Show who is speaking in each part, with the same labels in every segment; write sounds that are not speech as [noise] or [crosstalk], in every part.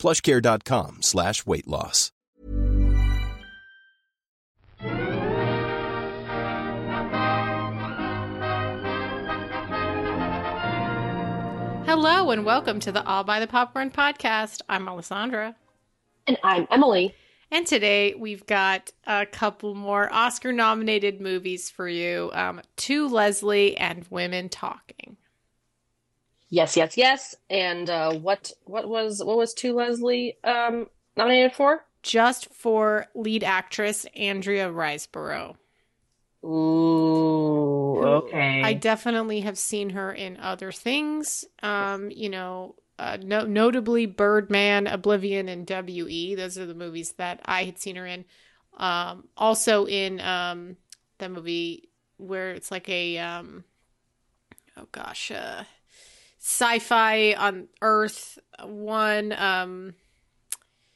Speaker 1: plushcare.com slash weight loss.
Speaker 2: Hello and welcome to the All by the Popcorn podcast. I'm Alessandra.
Speaker 3: And I'm Emily.
Speaker 2: And today we've got a couple more Oscar nominated movies for you um, To Leslie and Women Talking.
Speaker 3: Yes, yes, yes. And uh, what what was what was To Leslie um, nominated for?
Speaker 2: Just for lead actress Andrea Riseborough.
Speaker 3: Ooh, okay.
Speaker 2: I definitely have seen her in other things. Um, you know, uh, no, notably Birdman, Oblivion, and W.E. Those are the movies that I had seen her in. Um, also in um, the movie where it's like a, um, oh gosh, uh, sci-fi on Earth one, um,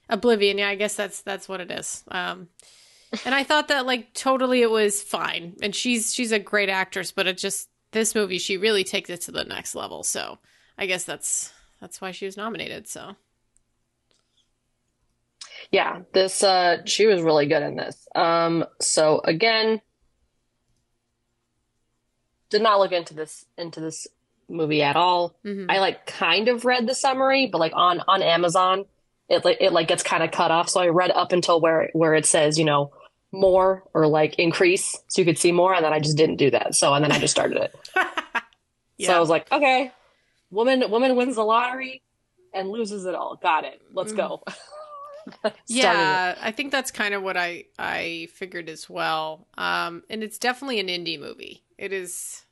Speaker 2: Oblivion. Yeah, I guess that's that's what it is. Um, and I thought that like totally it was fine, and she's she's a great actress, but it just this movie she really takes it to the next level. So I guess that's that's why she was nominated. So
Speaker 3: yeah, this uh she was really good in this. Um so again did not look into this into this movie at all.
Speaker 2: Mhm.
Speaker 3: I like kind of read the summary, but like on on Amazon it like it like gets kind of cut off. So I read up until where where it says, you know, more or like increase so you could see more and then I just didn't do that. So and then I just started it.
Speaker 2: yeah, [laughs]
Speaker 3: So I was like, okay, woman woman wins the lottery and loses it all. Got it. Let's go. [laughs]
Speaker 2: Yeah, I think that's kind of what I I figured as well. Um, and it's definitely an indie movie. It is,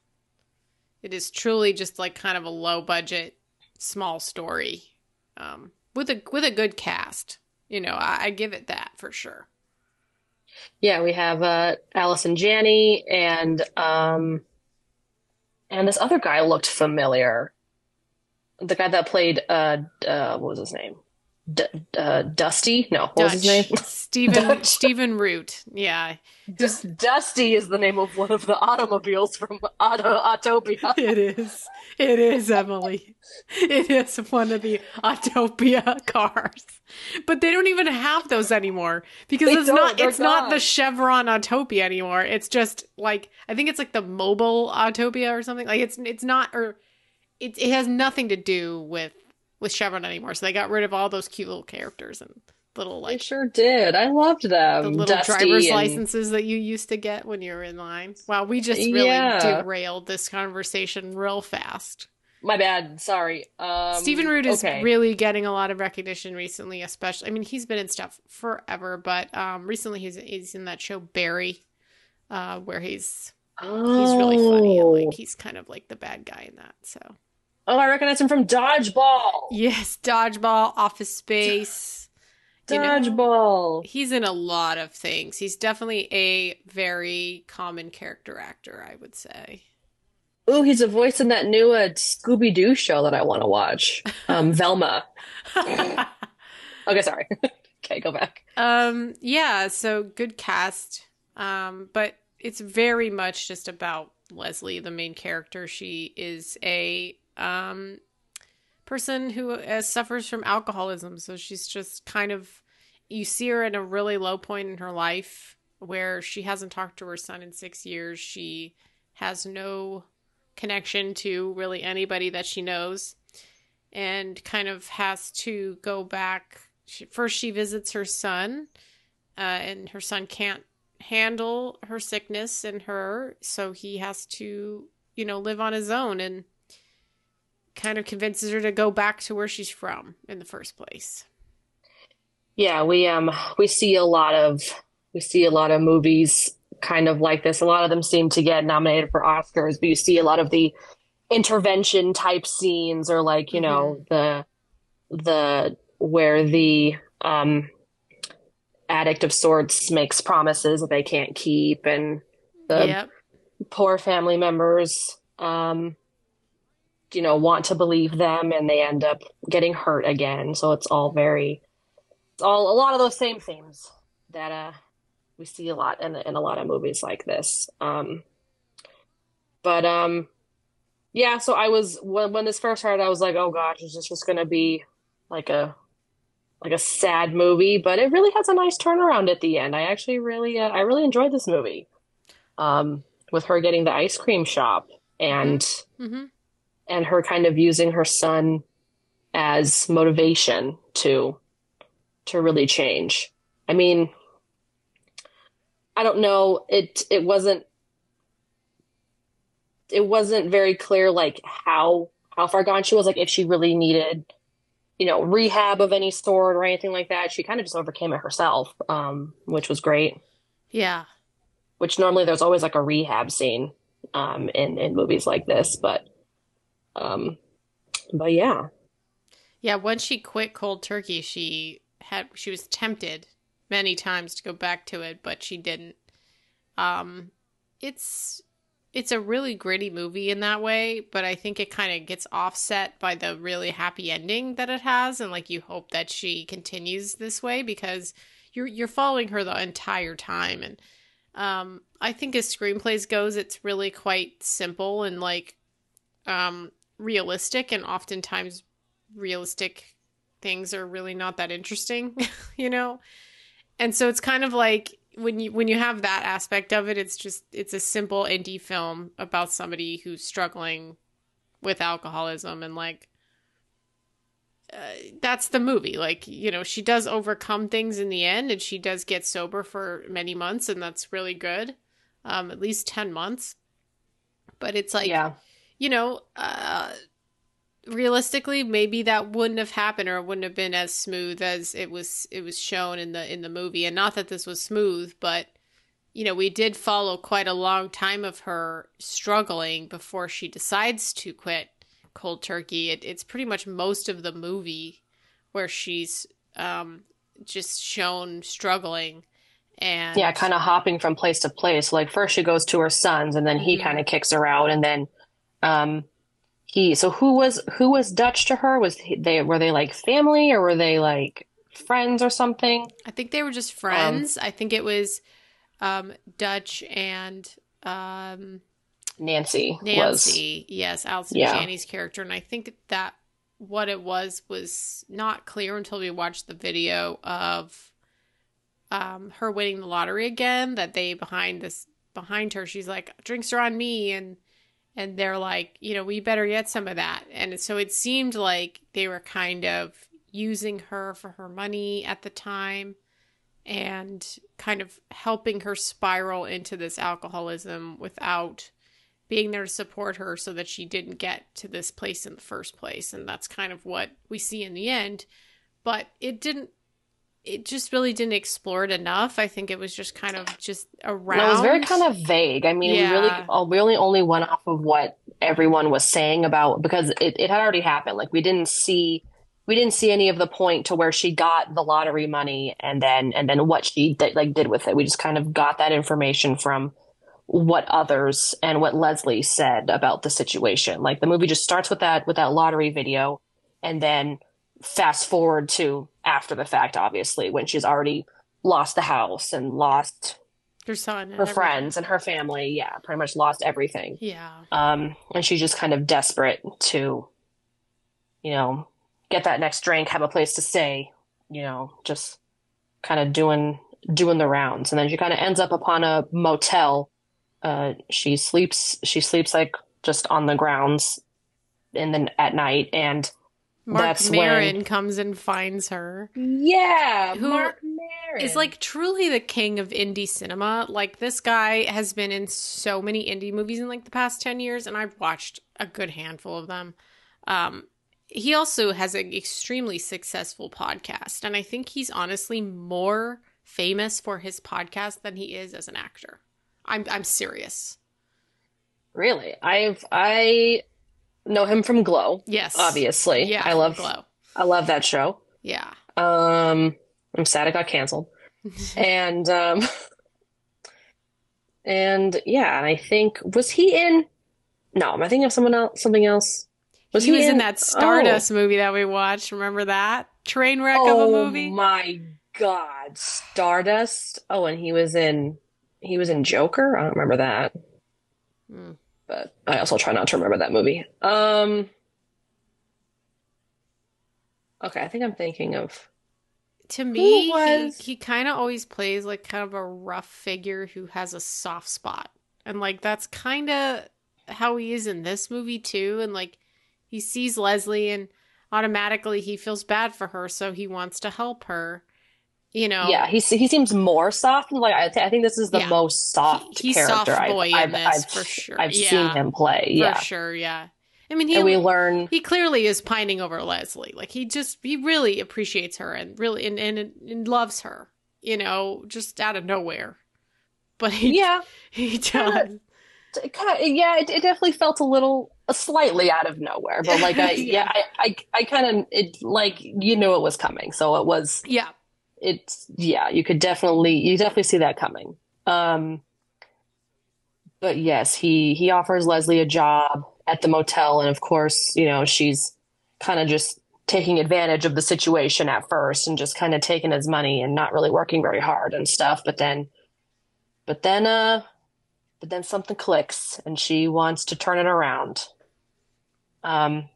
Speaker 2: it is truly just like kind of a low budget, small story, um, with a with a good cast. You know, I, I give it that for sure.
Speaker 3: Yeah, we have uh Allison Janney and um and this other guy looked familiar. The guy that played uh uh what was his name? D- uh, Dusty? No, what was his name? [laughs] [laughs]
Speaker 2: Stephen
Speaker 3: Dutch.
Speaker 2: Stephen Root. Yeah,
Speaker 3: Just Dusty is the name of one of the automobiles from Auto Autopia. [laughs]
Speaker 2: it is. It is Emily. It is one of the Autopia cars, but they don't even have those anymore because
Speaker 3: They
Speaker 2: it's not. It's not the. Chevron Autopia anymore. It's just like I think it's like the mobile Autopia or something. Like it's it's not or it it has nothing to do with with Chevron anymore. So they got rid of all those cute little characters and little like
Speaker 3: sure did. I loved them.
Speaker 2: the little
Speaker 3: Dusty
Speaker 2: driver's
Speaker 3: and-
Speaker 2: licenses that you used to get when you were in line. Wow, we just really
Speaker 3: Yeah.
Speaker 2: derailed this conversation real fast.
Speaker 3: My bad. Sorry. Um,
Speaker 2: Stephen Root is
Speaker 3: okay.
Speaker 2: really getting a lot of recognition recently, especially. I mean, he's been in stuff forever, but um, recently he's he's in that show Barry, uh, where he's he's really funny and
Speaker 3: Oh.
Speaker 2: like he's kind of like the bad guy in that. So
Speaker 3: Oh, I recognize him from Dodgeball.
Speaker 2: yes, Dodgeball, Office Space. you know.
Speaker 3: Dodgeball.
Speaker 2: He's in a lot of things. He's definitely a very common character actor, I would say.
Speaker 3: Oh, he's a voice in that new uh, Scooby Doo show that I want to watch. Um, [laughs] Velma. [laughs] Okay, sorry. [laughs] okay, go back.
Speaker 2: Um, yeah, so good cast. Um, but it's very much just about Leslie, the main character. She is a um person who uh, suffers from alcoholism, so she's just kind of you see her in a really low point in her life where she hasn't talked to her son in 6 years. She has no connection to really anybody that she knows and kind of has to go back. She, first she visits her son uh, and her son can't handle her sickness and her so he has to you know live on his own. And kind of convinces her to go back to where she's from in the first place
Speaker 3: Yeah, we um we see a lot of we see a lot of movies kind of like this. A lot of them seem to get nominated for Oscars, but you see a lot of the intervention type scenes or like, you know, the the where the um addict of sorts makes promises that they can't keep, and the
Speaker 2: yep.
Speaker 3: poor family members, um, you know, want to believe them, and they end up getting hurt again. So it's all very, it's all a lot of those same themes that uh we see a lot in in a lot of movies like this. Um, but um, yeah. So I was when when this first started, I was like, oh gosh, is this just gonna be like a like a sad movie? But it really has a nice turnaround at the end. I actually really uh, I really enjoyed this movie. Um, with her getting the ice cream shop and
Speaker 2: hmm
Speaker 3: and her kind of using her son as motivation to to really change. I mean, I don't know, it it wasn't it wasn't very clear like how how far gone she was, like if she really needed, you know, rehab of any sort or anything like that. She kind of just overcame it herself, um, which was great.
Speaker 2: Yeah.
Speaker 3: Which normally there's always like a rehab scene um in in movies like this, but um but yeah.
Speaker 2: Yeah, once she quit cold turkey, she had she was tempted many times to go back to it, but she didn't. Um it's it's a really gritty movie in that way, but I think it kind of gets offset by the really happy ending that it has and like you hope that she continues this way because you're you're following her the entire time and um I think as screenplays goes it's really quite simple and like um realistic and oftentimes realistic things are really not that interesting, [laughs] you know? And so it's kind of like when you when you have that aspect of it, it's just it's a simple indie film about somebody who's struggling with alcoholism and like uh, that's the movie. Like, you know, she does overcome things in the end and she does get sober for many months and that's really good. Um at least 10 months. But it's like
Speaker 3: yeah.
Speaker 2: You know, uh, realistically, maybe that wouldn't have happened or it wouldn't have been as smooth as it was it was shown in the in the movie. And not that this was smooth, but you know, we did follow quite a long time of her struggling before she decides to quit cold turkey. It, it's pretty much most of the movie where she's um, just shown struggling and
Speaker 3: Yeah, kind of hopping from place to place. Like first she goes to her son's and then he
Speaker 2: Mhm.
Speaker 3: kind of kicks her out and then um he so who was who was Dutch to her? Was he, they were they like family or were they like friends or something?
Speaker 2: I think they were just friends. I think it was um, Dutch and um,
Speaker 3: Nancy, was
Speaker 2: Nancy. Yes, Alison
Speaker 3: Yeah.
Speaker 2: Janney's character. And I think that what it was was not clear until we watched the video of um, her winning the lottery again. That they behind this behind her, she's like, "Drinks are on me," and and they're like, you know, we better get some of that. And so it seemed like they were kind of using her for her money at the time and kind of helping her spiral into this alcoholism without being there to support her so that she didn't get to this place in the first place. And that's kind of what we see in the end. But it didn't it just really didn't explore it enough. I think it was just kind of just around.
Speaker 3: No, it was very kind of vague. I mean, we really uh, we only only went off of what everyone was saying about because it, it had already happened. Like we didn't see we didn't see any of the point to where she got the lottery money and then and then what she did, like did with it. We just kind of got that information from what others and what Leslie said about the situation. Like the movie just starts with that with that lottery video and then fast forward to after the fact obviously when she's already lost the house and lost
Speaker 2: her son,
Speaker 3: her
Speaker 2: everything.
Speaker 3: friends and her family. Yeah, pretty much lost everything.
Speaker 2: Yeah,
Speaker 3: Um, and she's just kind of desperate to, you know, get that next drink, have a place to stay, you know, just kind of doing doing the rounds. And then she kind of ends up upon a motel. Uh, she sleeps she sleeps like just on the grounds in the at night and
Speaker 2: Marc
Speaker 3: That's
Speaker 2: Maron
Speaker 3: when-
Speaker 2: comes and finds her.
Speaker 3: yeah,
Speaker 2: Who
Speaker 3: Marc Maron
Speaker 2: Is like truly the king of indie cinema. Like this guy has been in so many indie movies in like the past 10 years and I've watched a good handful of them. Um he also has an extremely successful podcast and I think he's honestly more famous for his podcast than he is as an actor. I'm I'm serious.
Speaker 3: really. I've I know him from Glow,
Speaker 2: Yes.
Speaker 3: obviously.
Speaker 2: Yeah.
Speaker 3: I love
Speaker 2: Glow.
Speaker 3: I love that show.
Speaker 2: Yeah.
Speaker 3: Um, I'm sad it got canceled. [laughs] and um and yeah, and I think was he in no, am I thinking of someone else something else?
Speaker 2: Was he, he was in, in that Stardust oh. movie that we watched. Remember that? Train wreck
Speaker 3: oh,
Speaker 2: of a movie.
Speaker 3: my god. Stardust. Oh, and he was in he was in Joker? I don't remember that. Mm. But I also try not to remember that movie. Um Okay, I think I'm thinking of
Speaker 2: to me, he, he kind of always plays like kind of a rough figure who has a soft spot. And like that's kind of how he is in this movie too and like he sees Leslie and automatically he feels bad for her so he wants to help her. You know.
Speaker 3: Yeah, he he seems more soft like I, th- I think this is the yeah. most soft he, he's character
Speaker 2: soft boy
Speaker 3: I've,
Speaker 2: in this,
Speaker 3: I've,
Speaker 2: for sure.
Speaker 3: I've yeah. seen him play. Yeah.
Speaker 2: For sure, yeah. I mean, he
Speaker 3: and we learn
Speaker 2: he clearly is pining over Leslie. Like he just he really appreciates her and really and, and, and loves her. You know, just out of nowhere. But he
Speaker 3: yeah [laughs]
Speaker 2: he does.
Speaker 3: Kinda, kinda, yeah, it, it, definitely felt a little uh, slightly out of nowhere. But like I [laughs] yeah, yeah I I, I kind of it like you knew it was coming, so it was
Speaker 2: yeah.
Speaker 3: It's yeah, you could definitely you definitely see that coming. Um, but yes, he he offers Leslie a job at the motel. And of course, you know, she's kind of just taking advantage of the situation at first and just kind of taking his money and not really working very hard and stuff. But then, but then, uh, but then something clicks and she wants to turn it around. Um,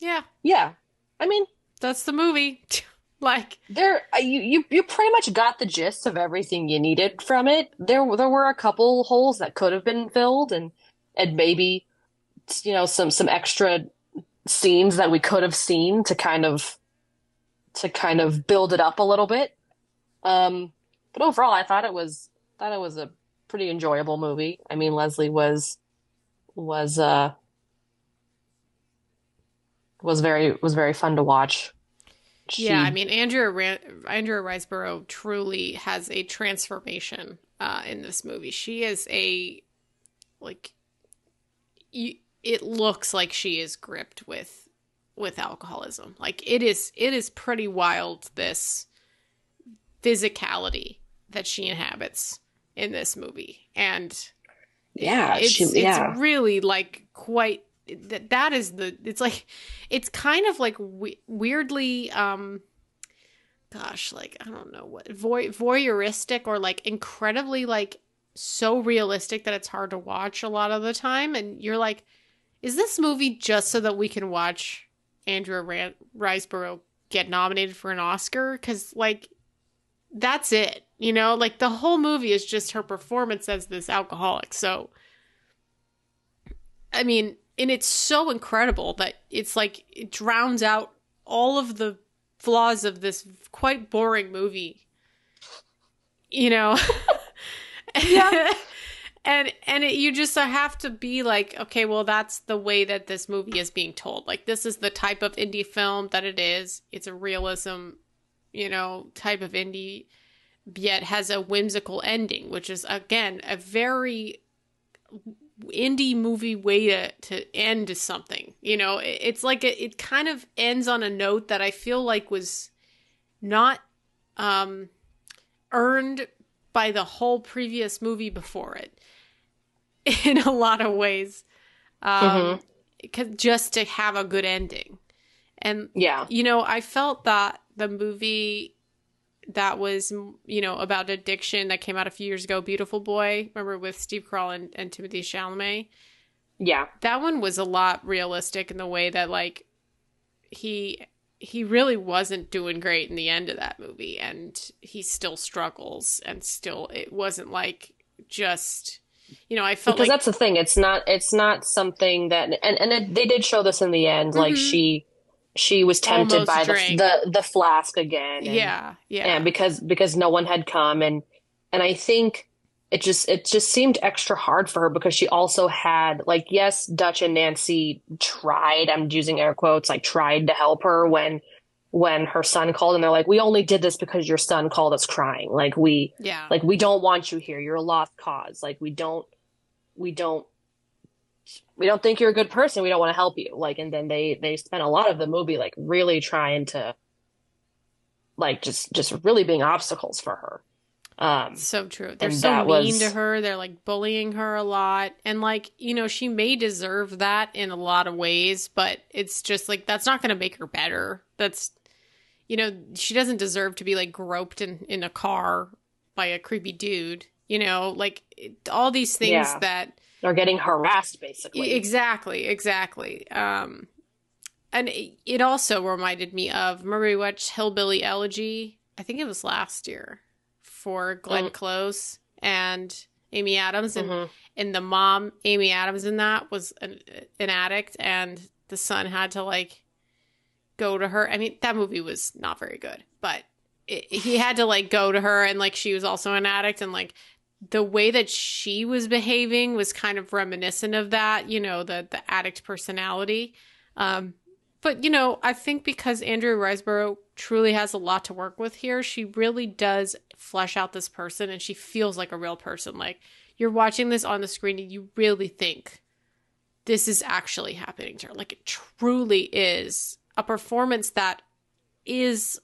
Speaker 2: yeah.
Speaker 3: Yeah. I mean,
Speaker 2: that's the movie. [laughs] like
Speaker 3: there uh, you, you you pretty much got the gist of everything you needed from it. There there were a couple holes that could have been filled and and maybe you know some some extra scenes that we could have seen to kind of to kind of build it up a little bit. Um, but overall, I thought it was thought it was a pretty enjoyable movie. I mean, Leslie was was uh was very was very fun to watch.
Speaker 2: She... Yeah, I mean, Andrea Ran- Andrea Riseborough truly has a transformation uh, in this movie. She is a like you, it looks like she is gripped with with alcoholism. Like it is it is pretty wild this physicality that she inhabits in this movie. And
Speaker 3: yeah,
Speaker 2: it's
Speaker 3: she, yeah.
Speaker 2: it's really like quite that that is the it's like it's kind of like we- weirdly um gosh like i don't know what voy- voyeuristic or like incredibly like so realistic that it's hard to watch a lot of the time. And you're like, is this movie just so that we can watch Andrea Ran- Riseborough get nominated for an Oscar? Because, like, that's it. You know, like the whole movie is just her performance as this alcoholic. So, I mean, and it's so incredible that it's like it drowns out all of the flaws of this quite boring movie. You know? [laughs] Yeah. [laughs] and and it, you just uh, have to be like okay well that's the way that this movie is being told like this is the type of indie film that it is it's a realism you know type of indie yet has a whimsical ending which is again a very indie movie way to, to end something you know? It, it's like it, it kind of ends on a note that i feel like was not um earned by the whole previous movie before it [laughs] in a lot of ways um mm-hmm. just to have a good ending. And
Speaker 3: yeah.
Speaker 2: you know i felt that the movie that was you know about addiction that came out a few years ago beautiful boy remember with steve carell and, and timothée chalamet
Speaker 3: yeah
Speaker 2: that one was a lot realistic in the way that like he he really wasn't doing great in the end of that movie and he still struggles and still it wasn't like just you know i felt
Speaker 3: because
Speaker 2: like,
Speaker 3: that's the thing it's not it's not something that and and it, they did show this in the end mm-hmm. like she she was tempted Almost by the, the, the flask again
Speaker 2: and, yeah yeah.
Speaker 3: and because because no one had come and and i think it just it just seemed extra hard for her because she also had like yes dutch and nancy tried i'm using air quotes like tried to help her when when her son called and they're like we only did this because your son called us crying. Like we
Speaker 2: yeah.
Speaker 3: like we don't want you here. You're a lost cause. Like we don't we don't we don't think you're a good person we don't want to help you like and then they they spent a lot of the movie like really trying to like just just really being obstacles for her. Um,
Speaker 2: so true. They're so mean
Speaker 3: was-
Speaker 2: to her. They're like bullying her a lot. And like, you know, she may deserve that in a lot of ways, but it's just like that's not going to make her better. That's you know, she doesn't deserve to be like groped in in a car by a creepy dude. You know, like it, all these things
Speaker 3: Yeah.
Speaker 2: that
Speaker 3: they're getting harassed basically.
Speaker 2: Exactly, exactly. Um, and it, also reminded me of Murray we watched Hillbilly Elegy. I think it was last year for Glenn
Speaker 3: Mm.
Speaker 2: Close and Amy Adams, and
Speaker 3: Mhm.
Speaker 2: and the mom Amy Adams in that was an, an addict, and the son had to like go to her. I mean, that movie was not very good, but it, he had to like go to her, and like she was also an addict, and like the way that she was behaving was kind of reminiscent of that, you know, the the addict personality. Um, but you know, I think because Andrea Riseborough truly has a lot to work with here, she really does flesh out this person, and she feels like a real person. Like you're watching this on the screen, and you really think this is actually happening to her. Like it truly is a performance that is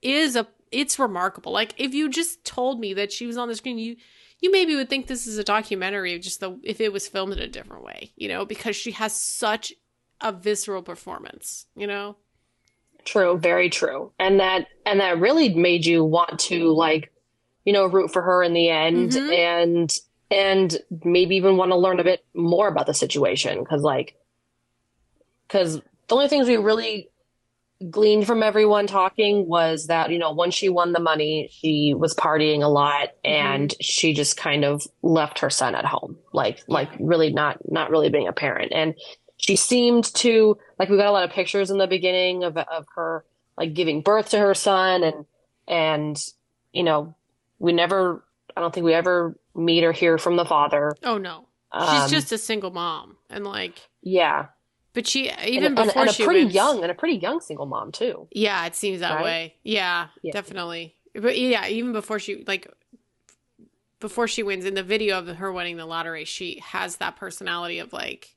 Speaker 2: is a it's remarkable. Like if you just told me that she was on the screen, you you maybe would think this is a documentary just the if it was filmed in a different way, you know, because she has such a visceral performance, you know.
Speaker 3: True, very true. And that and that really made you want to like, you know, root for her in the end
Speaker 2: Mhm.
Speaker 3: and and maybe even want to learn a bit more about the situation cuz like cuz the only things we really gleaned from everyone talking was that, you know, once she won the money, she was partying a lot and she just kind of left her son at home. Like like really not not really being a parent. And she seemed to like we got a lot of pictures in the beginning of of her like giving birth to her son and and you know we never I don't think we ever meet or hear from the father.
Speaker 2: Oh no.
Speaker 3: Um,
Speaker 2: She's just a single mom and like
Speaker 3: yeah,
Speaker 2: but she
Speaker 3: and,
Speaker 2: even
Speaker 3: and-
Speaker 2: before
Speaker 3: and a
Speaker 2: she
Speaker 3: pretty
Speaker 2: wins-
Speaker 3: young and a pretty young single mom too.
Speaker 2: Yeah, it seems that
Speaker 3: Right?
Speaker 2: way. Yeah,
Speaker 3: Yeah.
Speaker 2: definitely. But yeah, even before she like before she wins in the video of her winning the lottery, she has that personality of like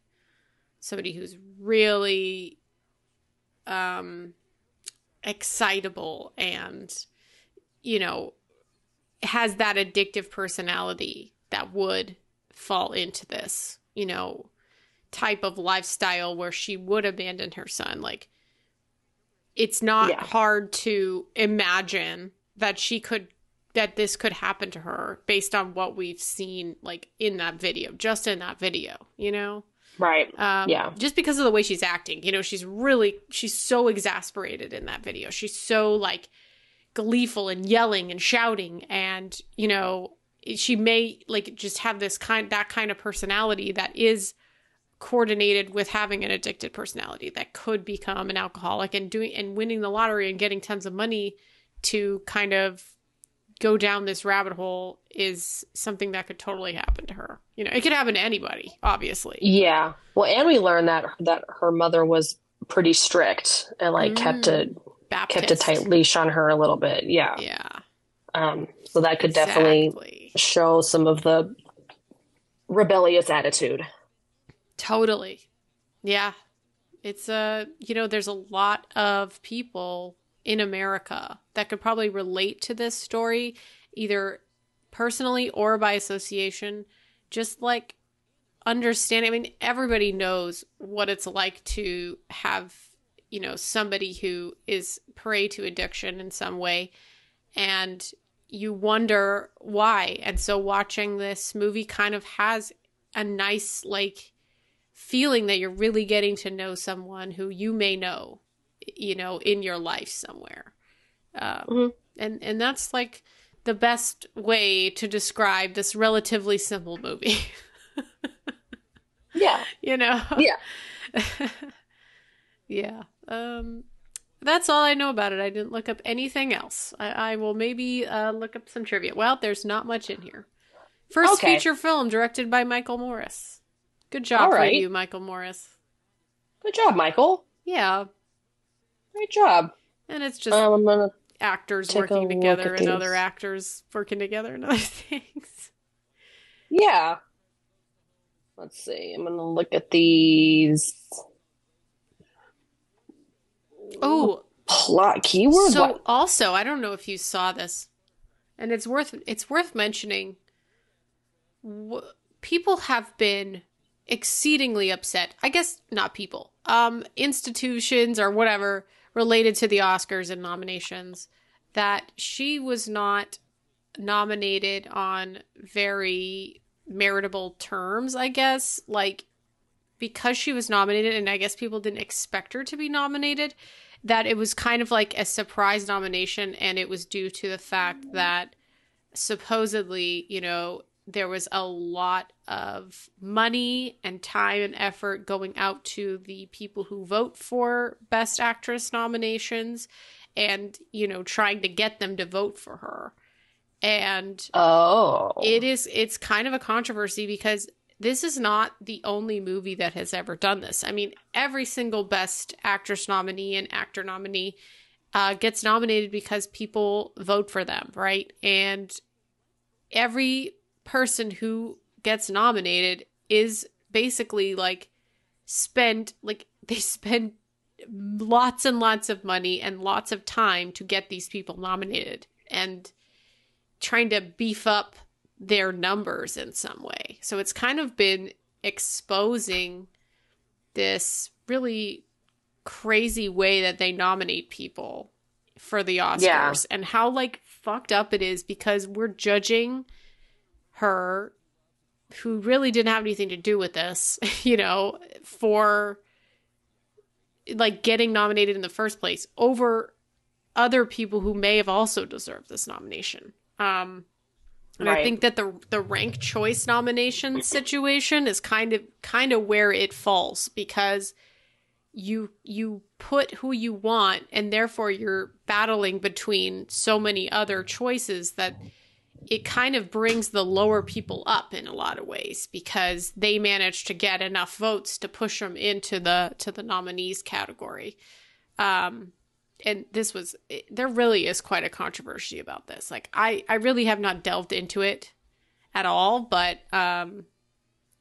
Speaker 2: somebody who's really um excitable and you know has that addictive personality that would fall into this, you know, type of lifestyle where she would abandon her son like it's not
Speaker 3: Yeah.
Speaker 2: hard to imagine that she could that this could happen to her based on what we've seen like in that video just in that video you know
Speaker 3: Right.
Speaker 2: um,
Speaker 3: Yeah.
Speaker 2: just because of the way she's acting you know she's really she's so exasperated in that video she's so like gleeful and yelling and shouting and you know she may like just have this kind that kind of personality that is coordinated with having an addicted personality that could become an alcoholic and doing and winning the lottery and getting tons of money to kind of go down this rabbit hole is something that could totally happen to her. You know, it could happen to anybody, obviously.
Speaker 3: Yeah. Well, and we learned that that her mother was pretty strict and like kept a
Speaker 2: Baptist.
Speaker 3: kept a tight leash on her a little bit. Yeah.
Speaker 2: Yeah.
Speaker 3: Um. So that could definitely show some of the rebellious attitude.
Speaker 2: Totally. Yeah. It's a, you know, there's a lot of people in America that could probably relate to this story either personally or by association. Just like understanding, I mean, everybody knows what it's like to have, you know, somebody who is prey to addiction in some way and you wonder why. And so watching this movie kind of has a nice like feeling that you're really getting to know someone who you may know, you know, in your life somewhere. Um,
Speaker 3: Mhm.
Speaker 2: And and that's like the best way to describe this relatively simple movie. [laughs]
Speaker 3: Yeah.
Speaker 2: you know.
Speaker 3: Yeah. [laughs]
Speaker 2: yeah. Um, that's all I know about it. I didn't look up anything else. I, I will maybe uh, look up some trivia. Well, there's not much in here. First
Speaker 3: Okay.
Speaker 2: feature film directed by Michael Morris. Good job for you, Michael Morris.
Speaker 3: Good job, Michael.
Speaker 2: Yeah,
Speaker 3: Great job.
Speaker 2: and it's just
Speaker 3: Um,
Speaker 2: actors working together and other actors working together and other things.
Speaker 3: yeah. Let's see. I'm gonna look at these.
Speaker 2: Oh,
Speaker 3: plot keyword?
Speaker 2: So
Speaker 3: What?
Speaker 2: also, I don't know if you saw this, and it's worth it's worth mentioning. W- people have been exceedingly upset. I guess not people, um, institutions or whatever related to the Oscars and nominations that she was not nominated on very meritable terms. I guess like because she was nominated, and I guess people didn't expect her to be nominated that it was kind of like a surprise nomination and it was due to the fact that supposedly, you know, there was a lot of money and time and effort going out to the people who vote for best actress nominations and, you know, trying to get them to vote for her. And
Speaker 3: Oh.
Speaker 2: it is it's kind of a controversy because this is not the only movie that has ever done this. I mean, every single best actress nominee and actor nominee uh, gets nominated because people vote for them, right? And every person who gets nominated is basically like spend like [laughs] they spend lots and lots of money and lots of time to get these people nominated and trying to beef up their numbers in some way. So it's kind of been exposing this really crazy way that they nominate people for the Oscars
Speaker 3: Yeah.
Speaker 2: and how like fucked up it is because we're judging her who really didn't have anything to do with this, [laughs] you know, for like getting nominated in the first place over other people who may have also deserved this nomination. Um and I think that the the rank choice nomination situation is kind of kind of where it falls because you you put who you want and therefore you're battling between so many other choices that it kind of brings the lower people up in a lot of ways because they manage to get enough votes to push them into the to the nominees category. Um and this was there really is quite a controversy about this. Like i i really have not delved into it at all but um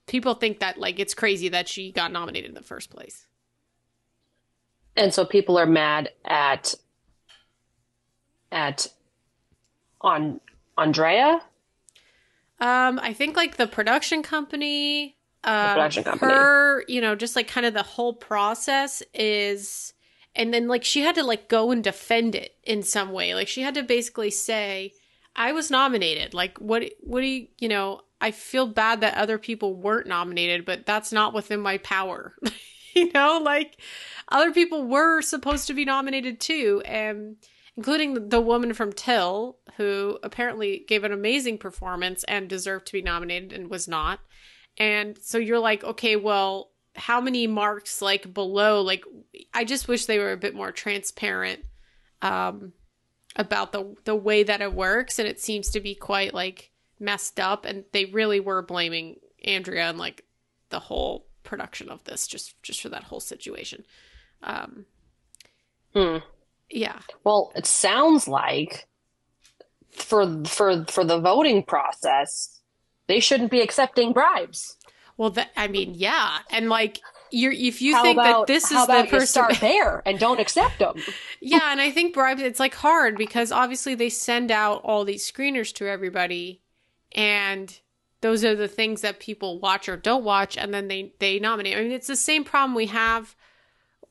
Speaker 2: people think that like it's crazy that she got nominated in the first place.
Speaker 3: And so people are mad at at on Andrea.
Speaker 2: Um, I think like the production company, um,
Speaker 3: production company.
Speaker 2: her, you know, just like kind of the whole process is, and then like she had to like go and defend it in some way. Like she had to basically say, "I was nominated." Like, what? What do you? You know, I feel bad that other people weren't nominated, but that's not within my power. [laughs] you know, like other people were supposed to be nominated too, and including the woman from Till, who apparently gave an amazing performance and deserved to be nominated and was not. And so you're like, okay, well, how many marks like below? Like, I just wish they were a bit more transparent um, about the the way that it works, and it seems to be quite like messed up. And they really were blaming Andrea and like the whole production of this just just for that whole situation. Um,
Speaker 3: Hmm.
Speaker 2: Yeah,
Speaker 3: Well, it sounds like for for for the voting process, they shouldn't be accepting bribes.
Speaker 2: Well, that I mean, yeah, and like you're if you
Speaker 3: how
Speaker 2: think
Speaker 3: about
Speaker 2: that this
Speaker 3: how
Speaker 2: is the person,
Speaker 3: start [laughs] there and don't accept them?
Speaker 2: yeah, and I think bribes. It's like hard because obviously they send out all these screeners to everybody, and those are the things that people watch or don't watch, and then they they nominate. I mean, it's the same problem we have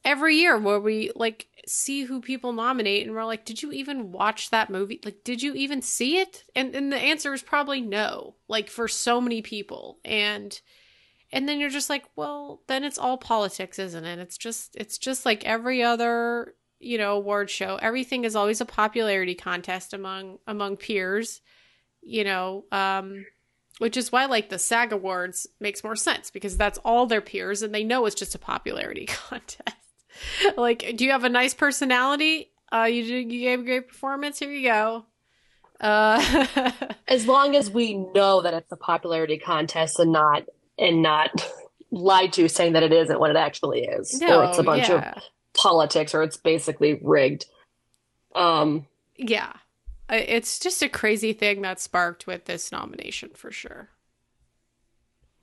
Speaker 2: every year where we like see who people nominate and we're like did you even watch that movie? Like did you even see it? And and the answer is probably no like for so many people. And and then you're just like well then it's all politics isn't it? It's just it's just like every other you know award show. Everything is always a popularity contest among among peers you know um which is why like the SAG awards makes more sense because that's all their peers and they know it's just a popularity [laughs] contest [laughs] like do you have a nice personality uh you did you gave a great performance here you go uh [laughs]
Speaker 3: As long as we know that it's a popularity contest and not and not [laughs] lied to saying that it isn't what it actually is, or it's a bunch
Speaker 2: yeah.
Speaker 3: of politics, or it's basically rigged. Um,
Speaker 2: yeah it's just a crazy thing that sparked with this nomination for sure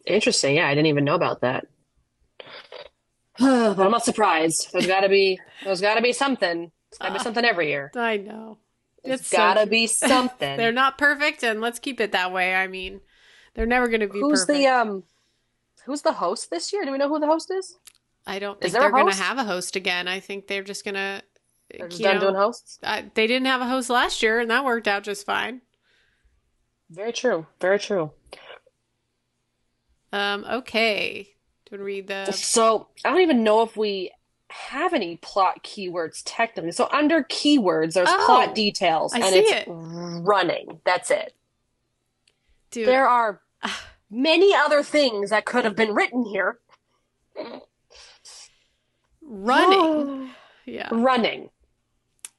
Speaker 3: interesting. Yeah, I didn't even know about that. [sighs] but I'm not surprised. There's got to be there's got to be something. It's gotta be [sighs] something every year.
Speaker 2: I know.
Speaker 3: It's,
Speaker 2: It's
Speaker 3: gotta
Speaker 2: cute.
Speaker 3: be [laughs] something.
Speaker 2: They're not perfect, and let's keep it that way. I mean, they're never going to be
Speaker 3: Who's
Speaker 2: perfect.
Speaker 3: the um? Who's the host this year? Do we know who the host is?
Speaker 2: I don't think they're going to have a host again. I think they're just going to.
Speaker 3: They're just done doing hosts.
Speaker 2: uh, they didn't have a host last year, and that worked out just fine.
Speaker 3: Very true. Very true.
Speaker 2: Um. Okay. Do you to read the?
Speaker 3: So I don't even know if we have any plot keywords technically. So under keywords, there's
Speaker 2: Oh,
Speaker 3: plot details,
Speaker 2: I
Speaker 3: and it's
Speaker 2: it.
Speaker 3: running. That's it.
Speaker 2: Dude,
Speaker 3: There are [sighs] many other things that could have been written here.
Speaker 2: running. [gasps] yeah,
Speaker 3: running,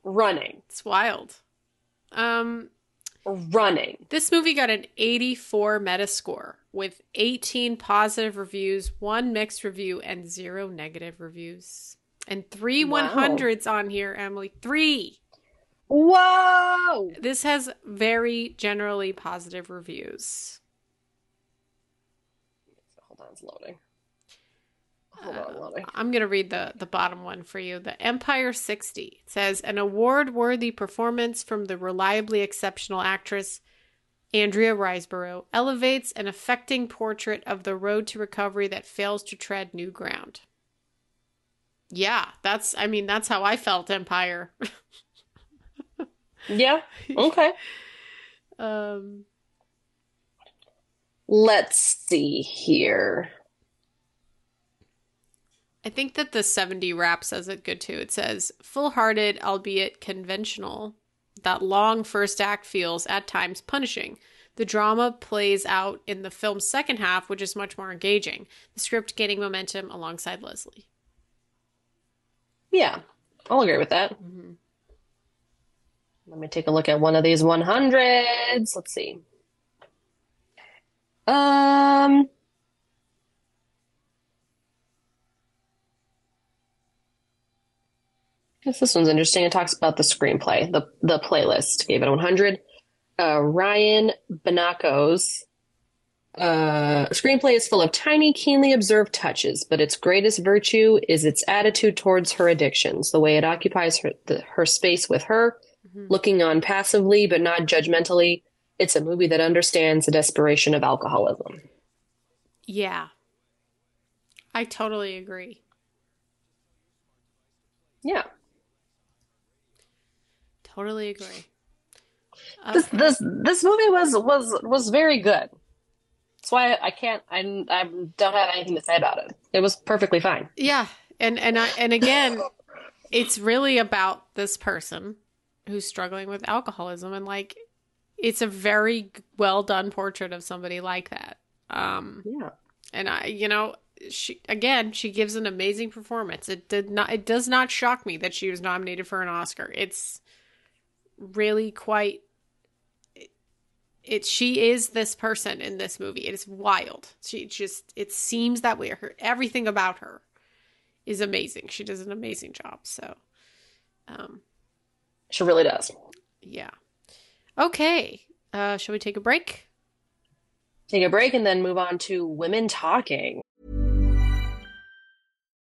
Speaker 3: running,
Speaker 2: it's wild. Um.
Speaker 3: running.
Speaker 2: This movie got an 84 Metascore with 18 positive reviews, one mixed review, and zero negative reviews. And three
Speaker 3: Wow.
Speaker 2: 100s on here, Emily. Three.
Speaker 3: Whoa!
Speaker 2: This has very generally positive reviews.
Speaker 3: Hold on, it's loading. Hold on, uh, loading.
Speaker 2: I'm going to read the, the bottom one for you. The Empire 60 It says an award worthy performance from the reliably exceptional actress Andrea Riseborough elevates an affecting portrait of the road to recovery that fails to tread new ground. Yeah, that's, I mean, that's how I felt Empire. [laughs]
Speaker 3: Yeah. Okay. [laughs]
Speaker 2: um,
Speaker 3: Let's see here.
Speaker 2: I think that the 70 Wrap says it good too. It says, full hearted, albeit conventional. That long first act feels at times punishing. The drama plays out in the film's second half, which is much more engaging. The script gaining momentum alongside Leslie.
Speaker 3: Yeah, I'll agree with that.
Speaker 2: Mhm.
Speaker 3: Let me take a look at one of these 100s. Let's see. Um, guess this one's interesting. It talks about the screenplay. The the playlist gave it 100. Uh, Ryan Binaco's uh, screenplay is full of tiny, keenly observed touches, but its greatest virtue is its attitude towards her addictions, the way it occupies her the, her space with her,
Speaker 2: Mhm.
Speaker 3: looking on passively but not judgmentally. It's a movie that understands the desperation of alcoholism.
Speaker 2: Yeah. I totally agree.
Speaker 3: Yeah.
Speaker 2: Totally agree.
Speaker 3: This this this movie was was was very good. That's why I can't I I don't have anything to say about it. It was perfectly fine.
Speaker 2: Yeah, and and I and again, it's really about this person who's struggling with alcoholism, and like, it's a very well done portrait of somebody like that. Um,
Speaker 3: Yeah.
Speaker 2: and I, you know, she again, she gives an amazing performance. It did not, it does not shock me that she was nominated for an Oscar. It's really quite. It she is this person in this movie. It is wild. She just it seems that way. Her everything about her is amazing. She does an amazing job. So, um,
Speaker 3: She really does.
Speaker 2: yeah. Okay. Uh, shall we take a break?
Speaker 3: Take a break and then move on to women talking.